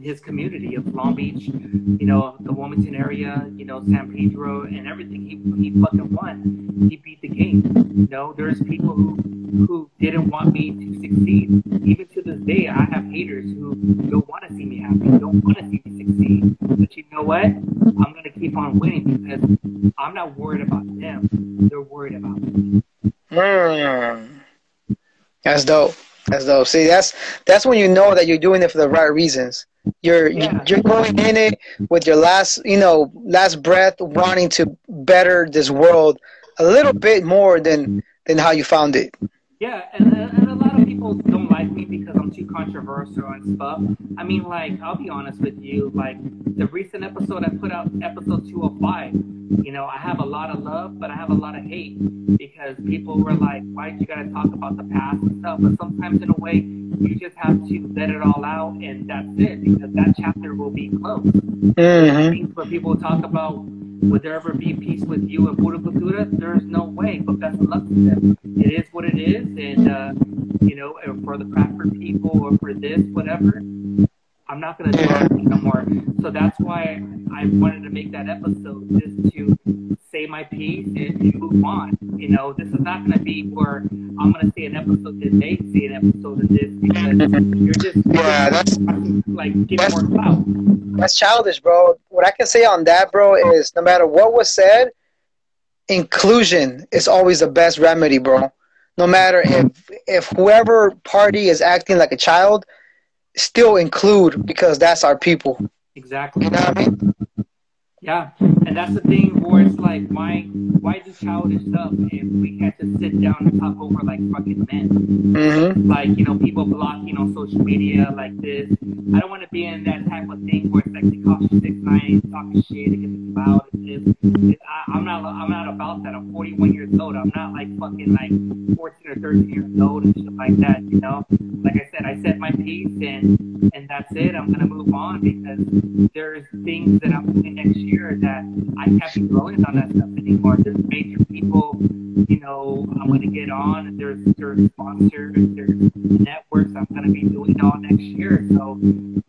his community of Long Beach, you know, the Wilmington area, you know, San Pedro, and everything. He he fucking won. He beat the game. You know, there's people who who didn't want me to succeed. Even to this day, I have haters who don't want to see me happy, don't want to see me succeed. But you know what? I'm gonna keep on winning because I'm not worried about them. They're worried about me. Mm. That's dope. That's dope. See, that's that's when you know that you're doing it for the right reasons. You're Yeah. you're going in it with your last, you know, last breath, wanting to better this world a little bit more than than how you found it. Yeah, and, uh, and a lot of people don't like me because I'm too controversial and stuff. I mean, like, I'll be honest with you. Like, the recent episode I put out, episode 205, you know, I have a lot of love, but I have a lot of hate because people were like, why did you gotta talk about the past and stuff? But sometimes, in a way, you just have to let it all out, and that's it because that chapter will be closed. hmm Things where people talk about would there ever be peace with you and Buddha Kultura? There's no way, but best of luck to them. It is what it is, and uh, you know, for the Crawford people or for this, whatever, I'm not gonna do anything no more. So that's why I wanted to make that episode just to say my piece and, move on. You know, this is not gonna be where I'm gonna say an episode that they say an episode of this because you're just Yeah, that's like getting that's- more clout. that's childish, bro. What I can say on that, bro, is no matter what was said, inclusion is always the best remedy, bro. No matter if if whoever party is acting like a child, still include because that's our people. Exactly. You know what I mean? Yeah, and that's the thing where it's like, why, why do childish stuff if we can't just sit down and talk over like fucking men? hmm Like, you know, people blocking on social media like this. I don't want to be in that type of thing where it's like they call you six nine, talking shit, it gets loud. It's, it's, I, I'm not, I'm not about that. I'm 41 years old. I'm not like fucking like 14 or 13 years old and shit like that. You know, like I said, I said my piece and and that's it. I'm gonna move on because there's things that I'm doing next year that I can't be rolling on that stuff anymore. There's major people, you know, I'm gonna get on. There's there's sponsors, there's networks I'm gonna be doing all next year. So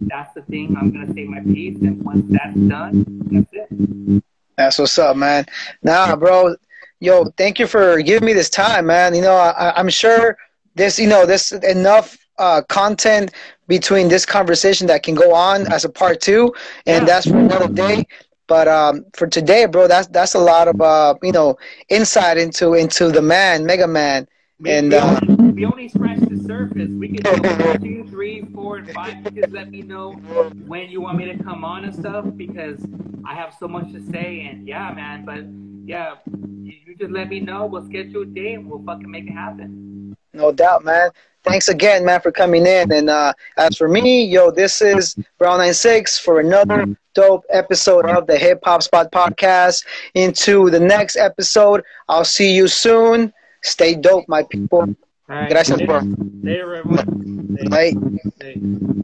that's the thing. I'm gonna say my piece, and once that's done, that's it. That's what's up, man. Nah, bro. Yo, thank you for giving me this time, man. You know, I, I'm sure this, you know, this enough uh, content between this conversation that can go on as a part two, and Yeah. that's for another day. But um, for today, bro, that's that's a lot of uh, you know insight into into the man, Mega Man, We, and we, uh, only, we only scratched the surface. We can do one, two, three, four, and five. Just let me know when you want me to come on and stuff because I have so much to say. And yeah, man, but yeah, you, you just let me know. We'll schedule a day and we'll fucking make it happen. No doubt, man. Thanks again, man, for coming in. And uh, as for me, yo, this is Brown 96 for another mm-hmm. dope episode of the Hip Hop Spot Podcast. Into the next episode. I'll see you soon. Stay dope, my people. Mm-hmm. Gracias, bro. Later, everyone. Mm-hmm. Bye. Hey.